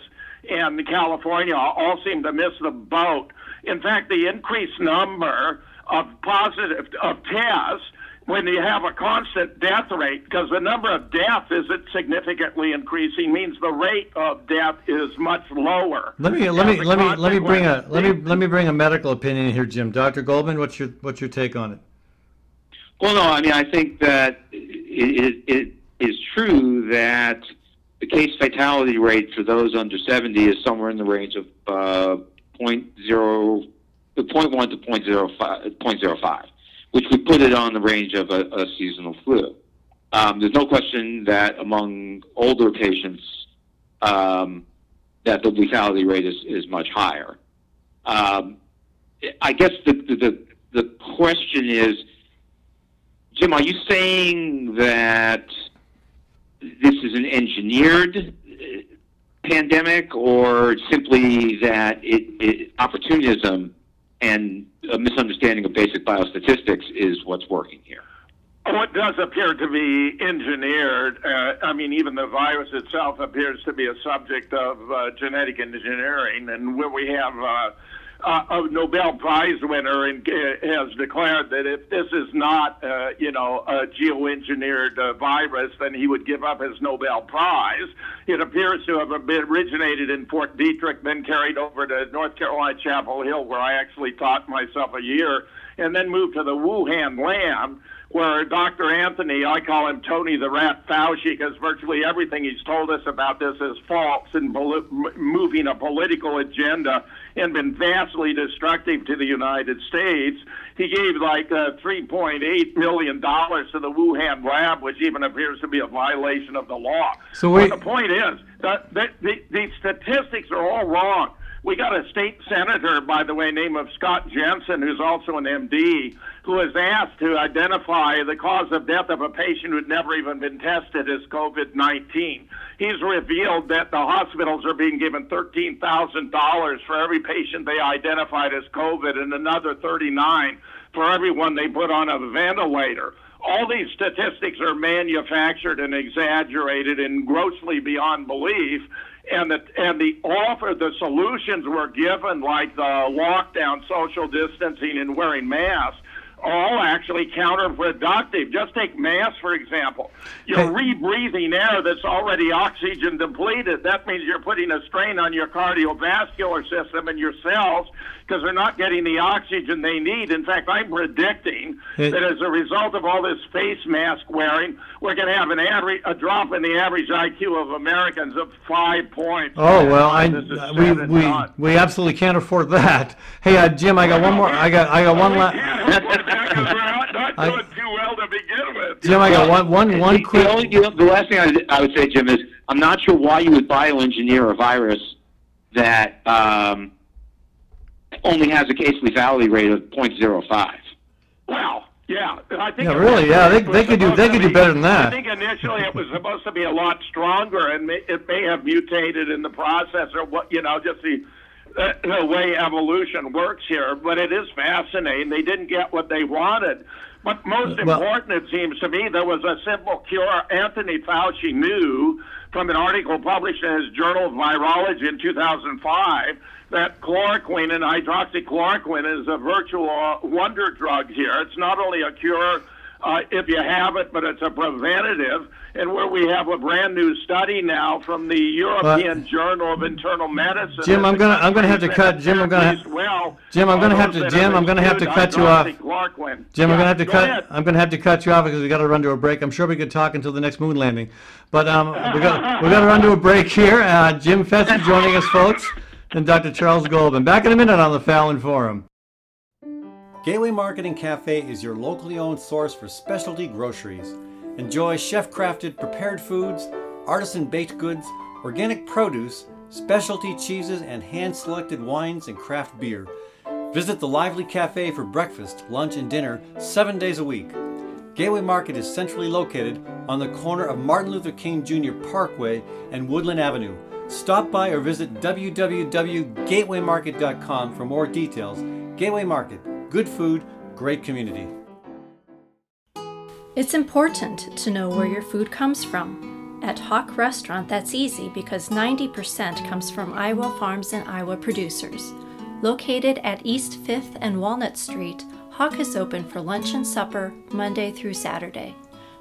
and California all seem to miss the boat. In fact, the increased number of positive of tests when you have a constant death rate, because the number of deaths isn't significantly increasing, means the rate of death is much lower.
Let me let me let me let me bring a let me let me bring a medical opinion here, Jim. Dr. Goldman, what's your what's your take on it?
Well, no, I mean, I think that it, it, it is true that the case fatality rate for those under 70 is somewhere in the range of uh, 0.0, 0.1 to 0.05, 0.05, which would put it on the range of a, a seasonal flu. Um, there's no question that among older patients, um, that the lethality rate is, is much higher. Um, I guess the, the, the, question is, Jim, are you saying that this is an engineered uh, pandemic, or simply that it, it opportunism and a misunderstanding of basic biostatistics is what's working here?
What does appear to be engineered, uh, I mean, even the virus itself appears to be a subject of uh, genetic engineering, and where we have uh, a Nobel Prize winner and, uh, has declared that if this is not, uh, you know, a geoengineered uh, virus, then he would give up his Nobel Prize. It appears to have originated in Fort Detrick, then carried over to North Carolina Chapel Hill, where I actually taught myself a year, and then moved to the Wuhan lab where Dr. Anthony, I call him Tony the Rat Fauci, because virtually everything he's told us about this is false and poli- moving a political agenda and been vastly destructive to the United States. He gave like uh, $3.8 million to the Wuhan lab, which even appears to be a violation of the law.
So wait-
But the point is that, that the, the statistics are all wrong. We got a state senator, by the way, name of Scott Jensen, who's also an MD, who was asked to identify the cause of death of a patient who'd never even been tested as COVID 19. He's revealed that the hospitals are being given $13,000 for every patient they identified as COVID and another 39 for everyone they put on a ventilator all these statistics are manufactured and exaggerated and grossly beyond belief and the and the offer the solutions were given like the lockdown social distancing and wearing masks all actually counterproductive. Just take masks, for example. You're
Hey.
rebreathing air that's already oxygen depleted. That means you're putting a strain on your cardiovascular system and your cells because they're not getting the oxygen they need. In fact, I'm predicting
Hey.
that as a result of all this face mask wearing, we're going to have an average, a drop in the average IQ of Americans of five points.
Oh well, I we we
done.
we absolutely can't afford that. Hey, uh, Jim, I got one more. I got I got one last.
can't afford that 'cause we're not, not
I-
doing too well to begin with.
Jim, I got one one one
the,
quick.
The, only, you know, the last thing I, I would say, Jim, is I'm not sure why you would bioengineer a virus that um, only has a case lethality rate of 0.05.
Well, yeah, I think.
Yeah, really, yeah, they- they could do- they
to
could do better than that.
I think initially it was supposed to be a lot stronger, and may, it may have mutated in the process, or what you know, just the uh, the way evolution works here, but it is fascinating. They didn't get what they wanted. But most
Well-
important, it seems to me, there was a simple cure. Anthony Fauci knew from an article published in his Journal of Virology in 2005 that chloroquine and hydroxychloroquine is a virtual wonder drug here. It's not only a cure uh, if you have it, but it's a preventative. And where we have a brand new study now from the European Journal of Internal Medicine.
Jim, I'm gonna- I'm gonna have to cut- Jim, I'm gonna
that
ha-
at least well
Jim, I'm gonna have to- Jim, I'm gonna have to cut you off.
hydroxychloroquine.
Jim, I'm gonna have to
go
cut.
ahead.
I'm gonna have to cut you off because we got to run to a break. I'm sure we could talk until the next moon landing, but um, we got we got to run to a break here. Uh, Jim Fetzer joining us, folks, and Dr. Charles Goldman. Back in a minute on the Fallon Forum. Gateway Marketing Cafe is your locally owned source for specialty groceries. Enjoy chef-crafted prepared foods, artisan baked goods, organic produce, specialty cheeses, and hand-selected wines and craft beer. Visit the lively cafe for breakfast, lunch, and dinner seven days a week. Gateway Market is centrally located on the corner of Martin Luther King Jr. Parkway and Woodland Avenue. Stop by or visit www.gatewaymarket.com for more details. Gateway Market, good food, great community.
It's important to know where your food comes from. At HoQ Restaurant, that's easy because 90% comes from Iowa farms and Iowa producers. Located at East 5th and Walnut Street, HoQ is open for lunch and supper Monday through Saturday.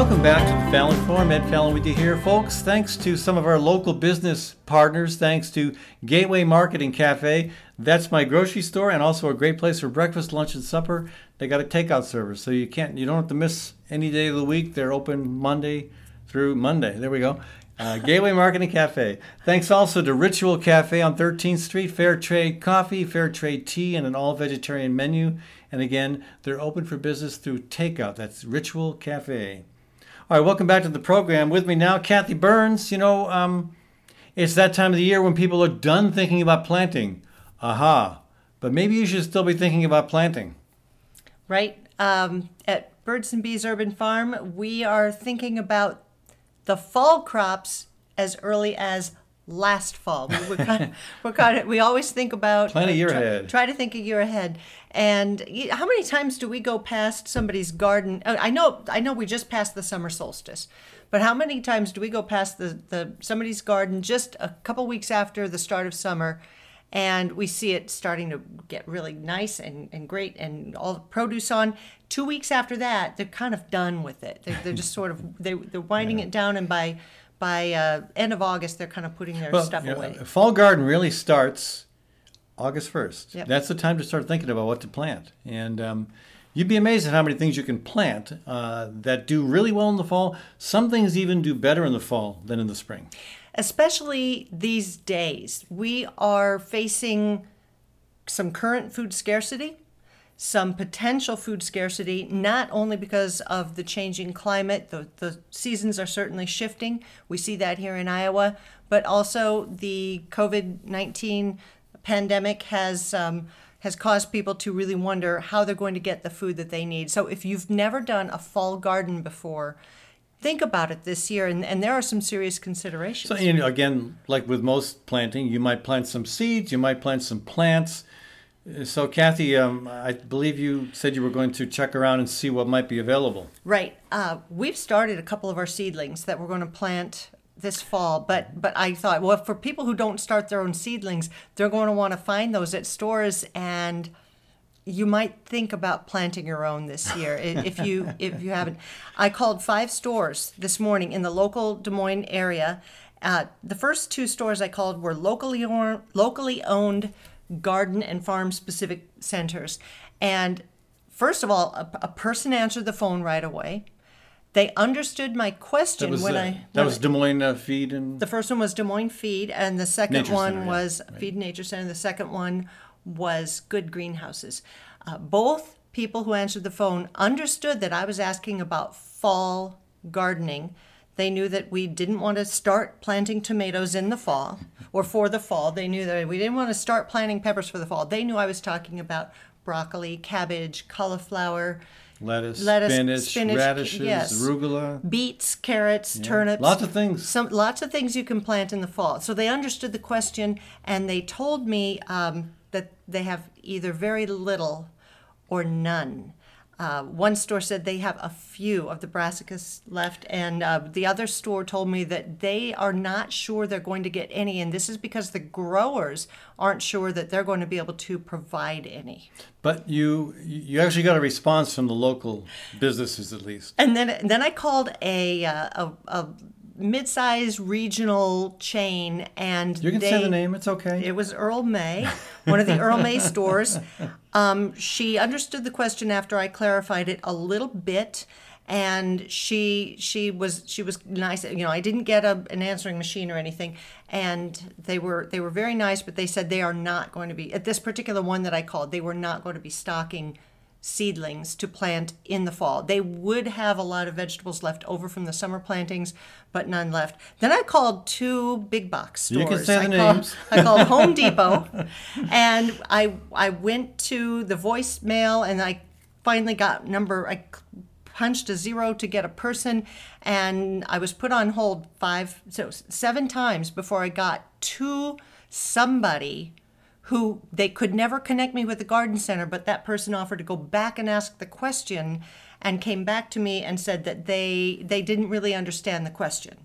Welcome back to the Fallon Forum. Ed Fallon with you here, folks. Thanks to some of our local business partners. Thanks to Gateway Market and Cafe. That's my grocery store and also a great place for breakfast, lunch, and supper. They got a takeout service, so you can't, you don't have to miss any day of the week. They're open Monday through Monday. There we go. Uh, Gateway Market and Cafe. Thanks also to Ritual Cafe on 13th Street. Fair trade coffee, fair trade tea, and an all vegetarian menu. And again, they're open for business through takeout. That's Ritual Cafe. All right, welcome back to the program. With me now, Kathy Byrnes. You know, um, it's that time of the year when people are done thinking about planting. Aha. But maybe you should still be thinking about planting.
right? Um, at Birds and Bees Urban Farm, we are thinking about the fall crops as early as last fall. We- We're kind of, we're kind of, we always think about
Plan a year
try,
ahead.
Try to think a year ahead. And how many times do we go past somebody's garden? uh, I know, I know, we just passed the summer solstice, but how many times do we go past the, the somebody's garden just a couple weeks after the start of summer? and we see it starting to get really nice and, and great and all the produce on two weeks after that they're kind of done with it they're, they're just sort of they, they're winding it down and by by uh, end of august they're kind of putting their
Well,
stuff
you know,
away
Fall garden really starts August 1st.
Yep.
That's the time to start thinking about what to plant. And um, you'd be amazed at how many things you can plant uh, that do really well in the fall. Some things even do better in the fall than in the spring.
especially these days we are facing some current food scarcity some potential food scarcity, not only because of the changing climate, the, the seasons are certainly shifting. We see that here in Iowa, but also the COVID 19 pandemic has. Um, has caused people to really wonder how they're going to get the food that they need. So, if you've never done a fall garden before, think about it this year, and, and there are some serious considerations.
So, you know, again, like with most planting, you might plant some seeds, you might plant some plants. So, Kathy, um, I believe you said you were going to check around and see what might be available.
Right. Uh, we've started a couple of our seedlings that we're going to plant this fall, but but I thought, well, for people who don't start their own seedlings, they're going to want to find those at stores, and you might think about planting your own this year if you if you haven't. I called five stores this morning in the local Des Moines area. Uh, the first two stores I called were locally or, locally owned garden and farm specific centers, and first of all, a, a person answered the phone right away. They understood my question
That was,
when
uh,
I
that
when
was
I-
Des Moines uh, Feed and
the first one was Des Moines Feed, and the second
Nature
one
Center, yeah,
was
right.
Feed Nature Center. The second one was Goode Greenhouses. Uh, both people who answered the phone understood that I was asking about fall gardening. They knew that we didn't want to start planting tomatoes in the fall or for the fall. They knew that we didn't want to start planting peppers for the fall. They knew I was talking about broccoli, cabbage, cauliflower,
lettuce,
Lettuce,
spinach,
spinach,
radishes,
yes.
arugula.
beets, carrots, turnips.
Lots of things.
Some lots of things you can plant in the fall. So they understood the question, and they told me um, that they have either very little or none. Uh, one store said they have a few of the brassicas left, and uh, the other store told me that they are not sure they're going to get any, and this is because the growers aren't sure that they're going to be able to provide any.
But you you actually got a response from the local businesses at least.
And then then I called a uh, a, a mid-sized regional chain, and
You can
they,
say the name. It's okay.
It was Earl May, one of the Earl May stores. Um, she understood the question after I clarified it a little bit, and she she was she was nice. You know, I didn't get a, an answering machine or anything, and they were they were very nice. But they said they are not going to be at this particular one that I called. They were not going to be stocking seedlings to plant in the fall. They would have a lot of vegetables left over from the summer plantings, but none left. Then I called two big box stores.
You can say
I
the
called-
names.
I called Home Depot, and I I went to the voicemail, and I finally got number. I punched a zero to get a person, and I was put on hold five, so seven times before I got to somebody who they could never connect me with the garden center, but that person offered to go back and ask the question and came back to me and said that they they didn't really understand the question.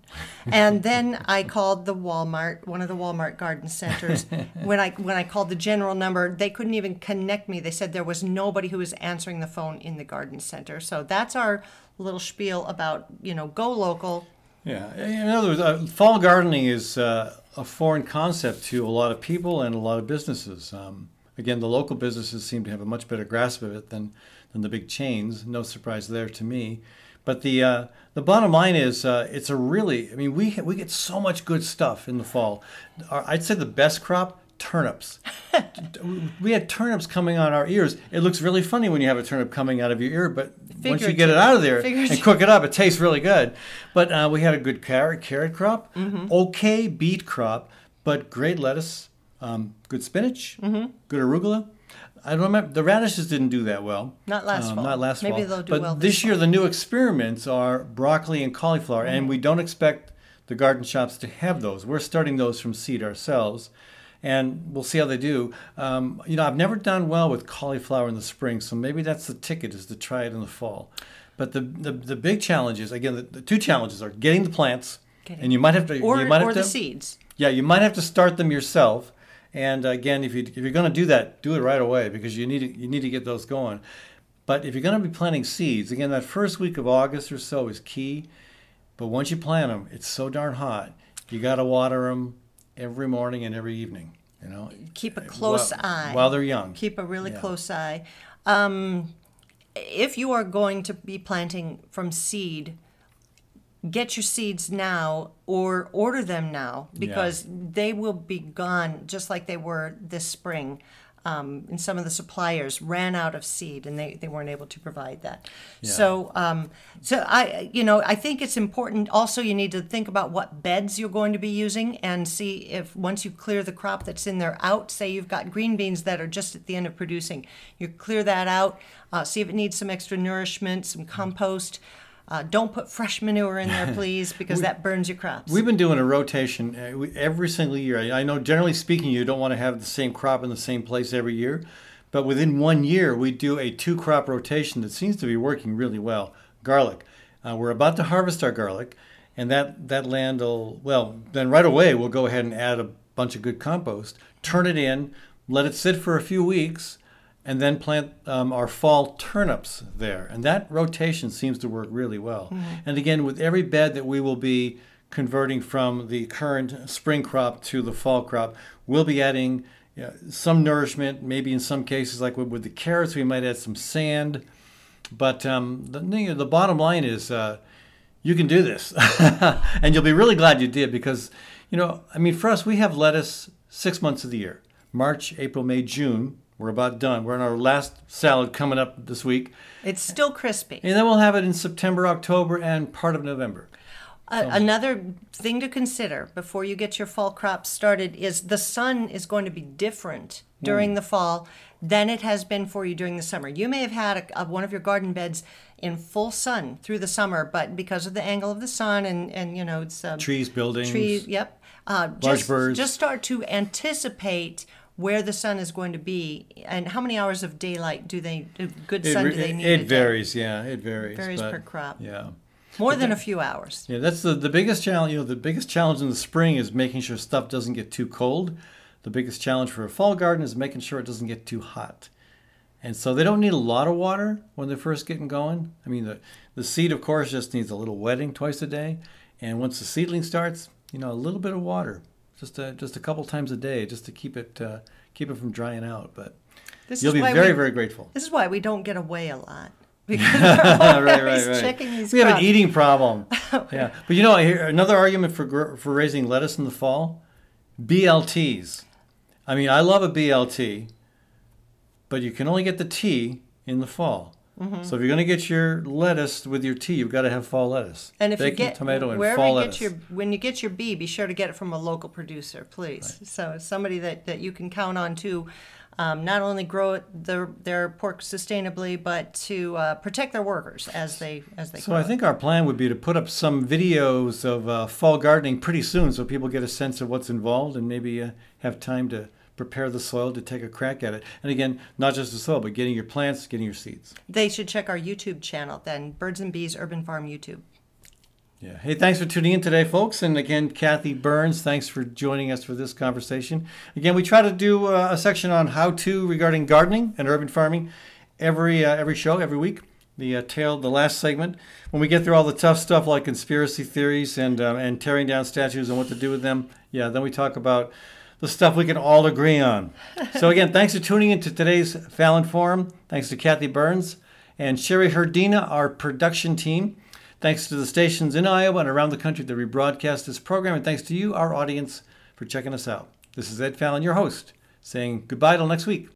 And then I called the Walmart, one of the Walmart garden centers. when I when I called the general number, they couldn't even connect me. They said there was nobody who was answering the phone in the garden center. So that's our little spiel about, you know, go local.
Yeah. In other words, uh, fall gardening is uh, a foreign concept to a lot of people and a lot of businesses. Um, again, the local businesses seem to have a much better grasp of it than, than the big chains. No surprise there to me. But the uh, the bottom line is, uh, it's a really. I mean, we we get so much good stuff in the fall. Our, I'd say the best crop turnips. we had turnips coming on our ears. It looks really funny when you have a turnip coming out of your ear, but once you get it out of there and cook it up, it tastes really good. But uh, we had a good carrot carrot crop,
Mm-hmm.
okay beet crop, but great lettuce, um, good spinach,
Mm-hmm.
good arugula. I don't remember the radishes didn't do that well.
Not last
Um,
fall.
Not last
Maybe
fall.
they'll do
but
well
this,
this
year the new experiments are broccoli and cauliflower,
Mm-hmm.
and we don't expect the garden shops to have those. We're starting those from seed ourselves, and we'll see how they do. Um, you know, I've never done well with cauliflower in the spring, so maybe that's the ticket is to try it in the fall. But the the, the big challenges again, the, the two challenges are getting the plants, and you might have to
Or,
you might have
or
to,
the seeds.
yeah, you might have to start them yourself. And again, if you if you're going to do that, do it right away because you need to, you need to get those going. But if you're going to be planting seeds, again, that first week of August or so is key. But once you plant them, it's so darn hot. You got to water them every morning and every evening. You know,
Keep a close
while,
eye.
while they're young.
keep a really
Yeah.
close eye. Um, if you are going to be planting from seed, get your seeds now or order them now because they will be gone just like they were this spring. Um, and some of the suppliers ran out of seed and they, they weren't able to provide that. So, um, so I, you know, I think it's important. Also, you need to think about what beds you're going to be using and see if once you clear the crop that's in there out, say you've got green beans that are just at the end of producing, you clear that out, uh, see if it needs some extra nourishment, some compost. Uh, don't put fresh manure in there, please, because that burns your crops.
We've been doing a rotation uh, every single year. I I know, generally speaking, you don't want to have the same crop in the same place every year, but within one year, we do a two crop rotation that seems to be working really well. Garlic. Uh, we're about to harvest our garlic, and that, that land will, well, then right away, we'll go ahead and add a bunch of good compost, turn it in, let it sit for a few weeks, and then plant um, our fall turnips there. And that rotation seems to work really well. And again, with every bed that we will be converting from the current spring crop to the fall crop, we'll be adding you know, some nourishment. Maybe in some cases, like with, with the carrots, we might add some sand. But um, the, you know, the bottom line is uh, you can do this. and you'll be really glad you did because, you know, I mean, for us, we have lettuce six months of the year March, April, May, June. We're about done. We're on our last salad coming up this week.
It's still crispy.
And then we'll have it in September, October, and part of November.
Uh, another thing to consider before you get your fall crops started is the sun is going to be different during the fall than it has been for you during the summer. You may have had a, a, one of your garden beds in full sun through the summer, but because of the angle of the sun and, and you know, it's um,
Trees, buildings.
trees, yep. Uh,
Large
just,
birds.
Just start to anticipate where the sun is going to be and how many hours of daylight do they, good
It,
sun do they need?
it
a day?
varies, yeah, it varies.
Varies
but-
per crop.
Yeah.
More than a few hours.
Yeah, that's the, the biggest challenge. You know, the biggest challenge in the spring is making sure stuff doesn't get too cold. The biggest challenge for a fall garden is making sure it doesn't get too hot. And so they don't need a lot of water when they're first getting going. I mean, the, the seed, of course, just needs a little wetting twice a day. And once the seedling starts, you know, a little bit of water, just a, just a couple times a day, just to keep it uh, keep it from drying out. But
This
you'll
is
be
why
very
we-
very grateful.
This is why we don't get away a lot. Because
right, right, right. we have an eating problem. yeah, but you know, another argument for for raising lettuce in the fall, BLTs. I mean, I love a BLT, but you can only get the T in the fall.
Mm-hmm.
So if you're going to get your lettuce with your tea, you've got to have fall lettuce.
And if you
Bacon,
get
tomato, and
wherever
fall
you
lettuce.
get your when you get your bee, be sure to get it from a local producer, please. So somebody that, that you can count on to um, not only grow their their pork sustainably, but to uh, protect their workers as they as they
So
grow
I think our plan would be to put up some videos of uh, fall gardening pretty soon, so people get a sense of what's involved and maybe uh, have time to prepare the soil to take a crack at it. And again, not just the soil, but getting your plants, getting your seeds.
They should check our YouTube channel then, Birds and Bees Urban Farm YouTube.
Yeah. Hey, thanks for tuning in today, folks. And again, Kathy Byrnes, thanks for joining us for this conversation. Again, we try to do uh, a section on how to regarding gardening and urban farming every uh, every show, every week. The uh, tail, the last segment, when we get through all the tough stuff like conspiracy theories and uh, and tearing down statues and what to do with them, yeah, then we talk about the stuff we can all agree on. so again, thanks for tuning in to today's Fallon Forum. Thanks to Kathy Byrnes and Sherry Herdina, our production team. Thanks to the stations in Iowa and around the country that rebroadcast this program, and thanks to you, our audience, for checking us out. This is Ed Fallon, your host, saying goodbye till next week.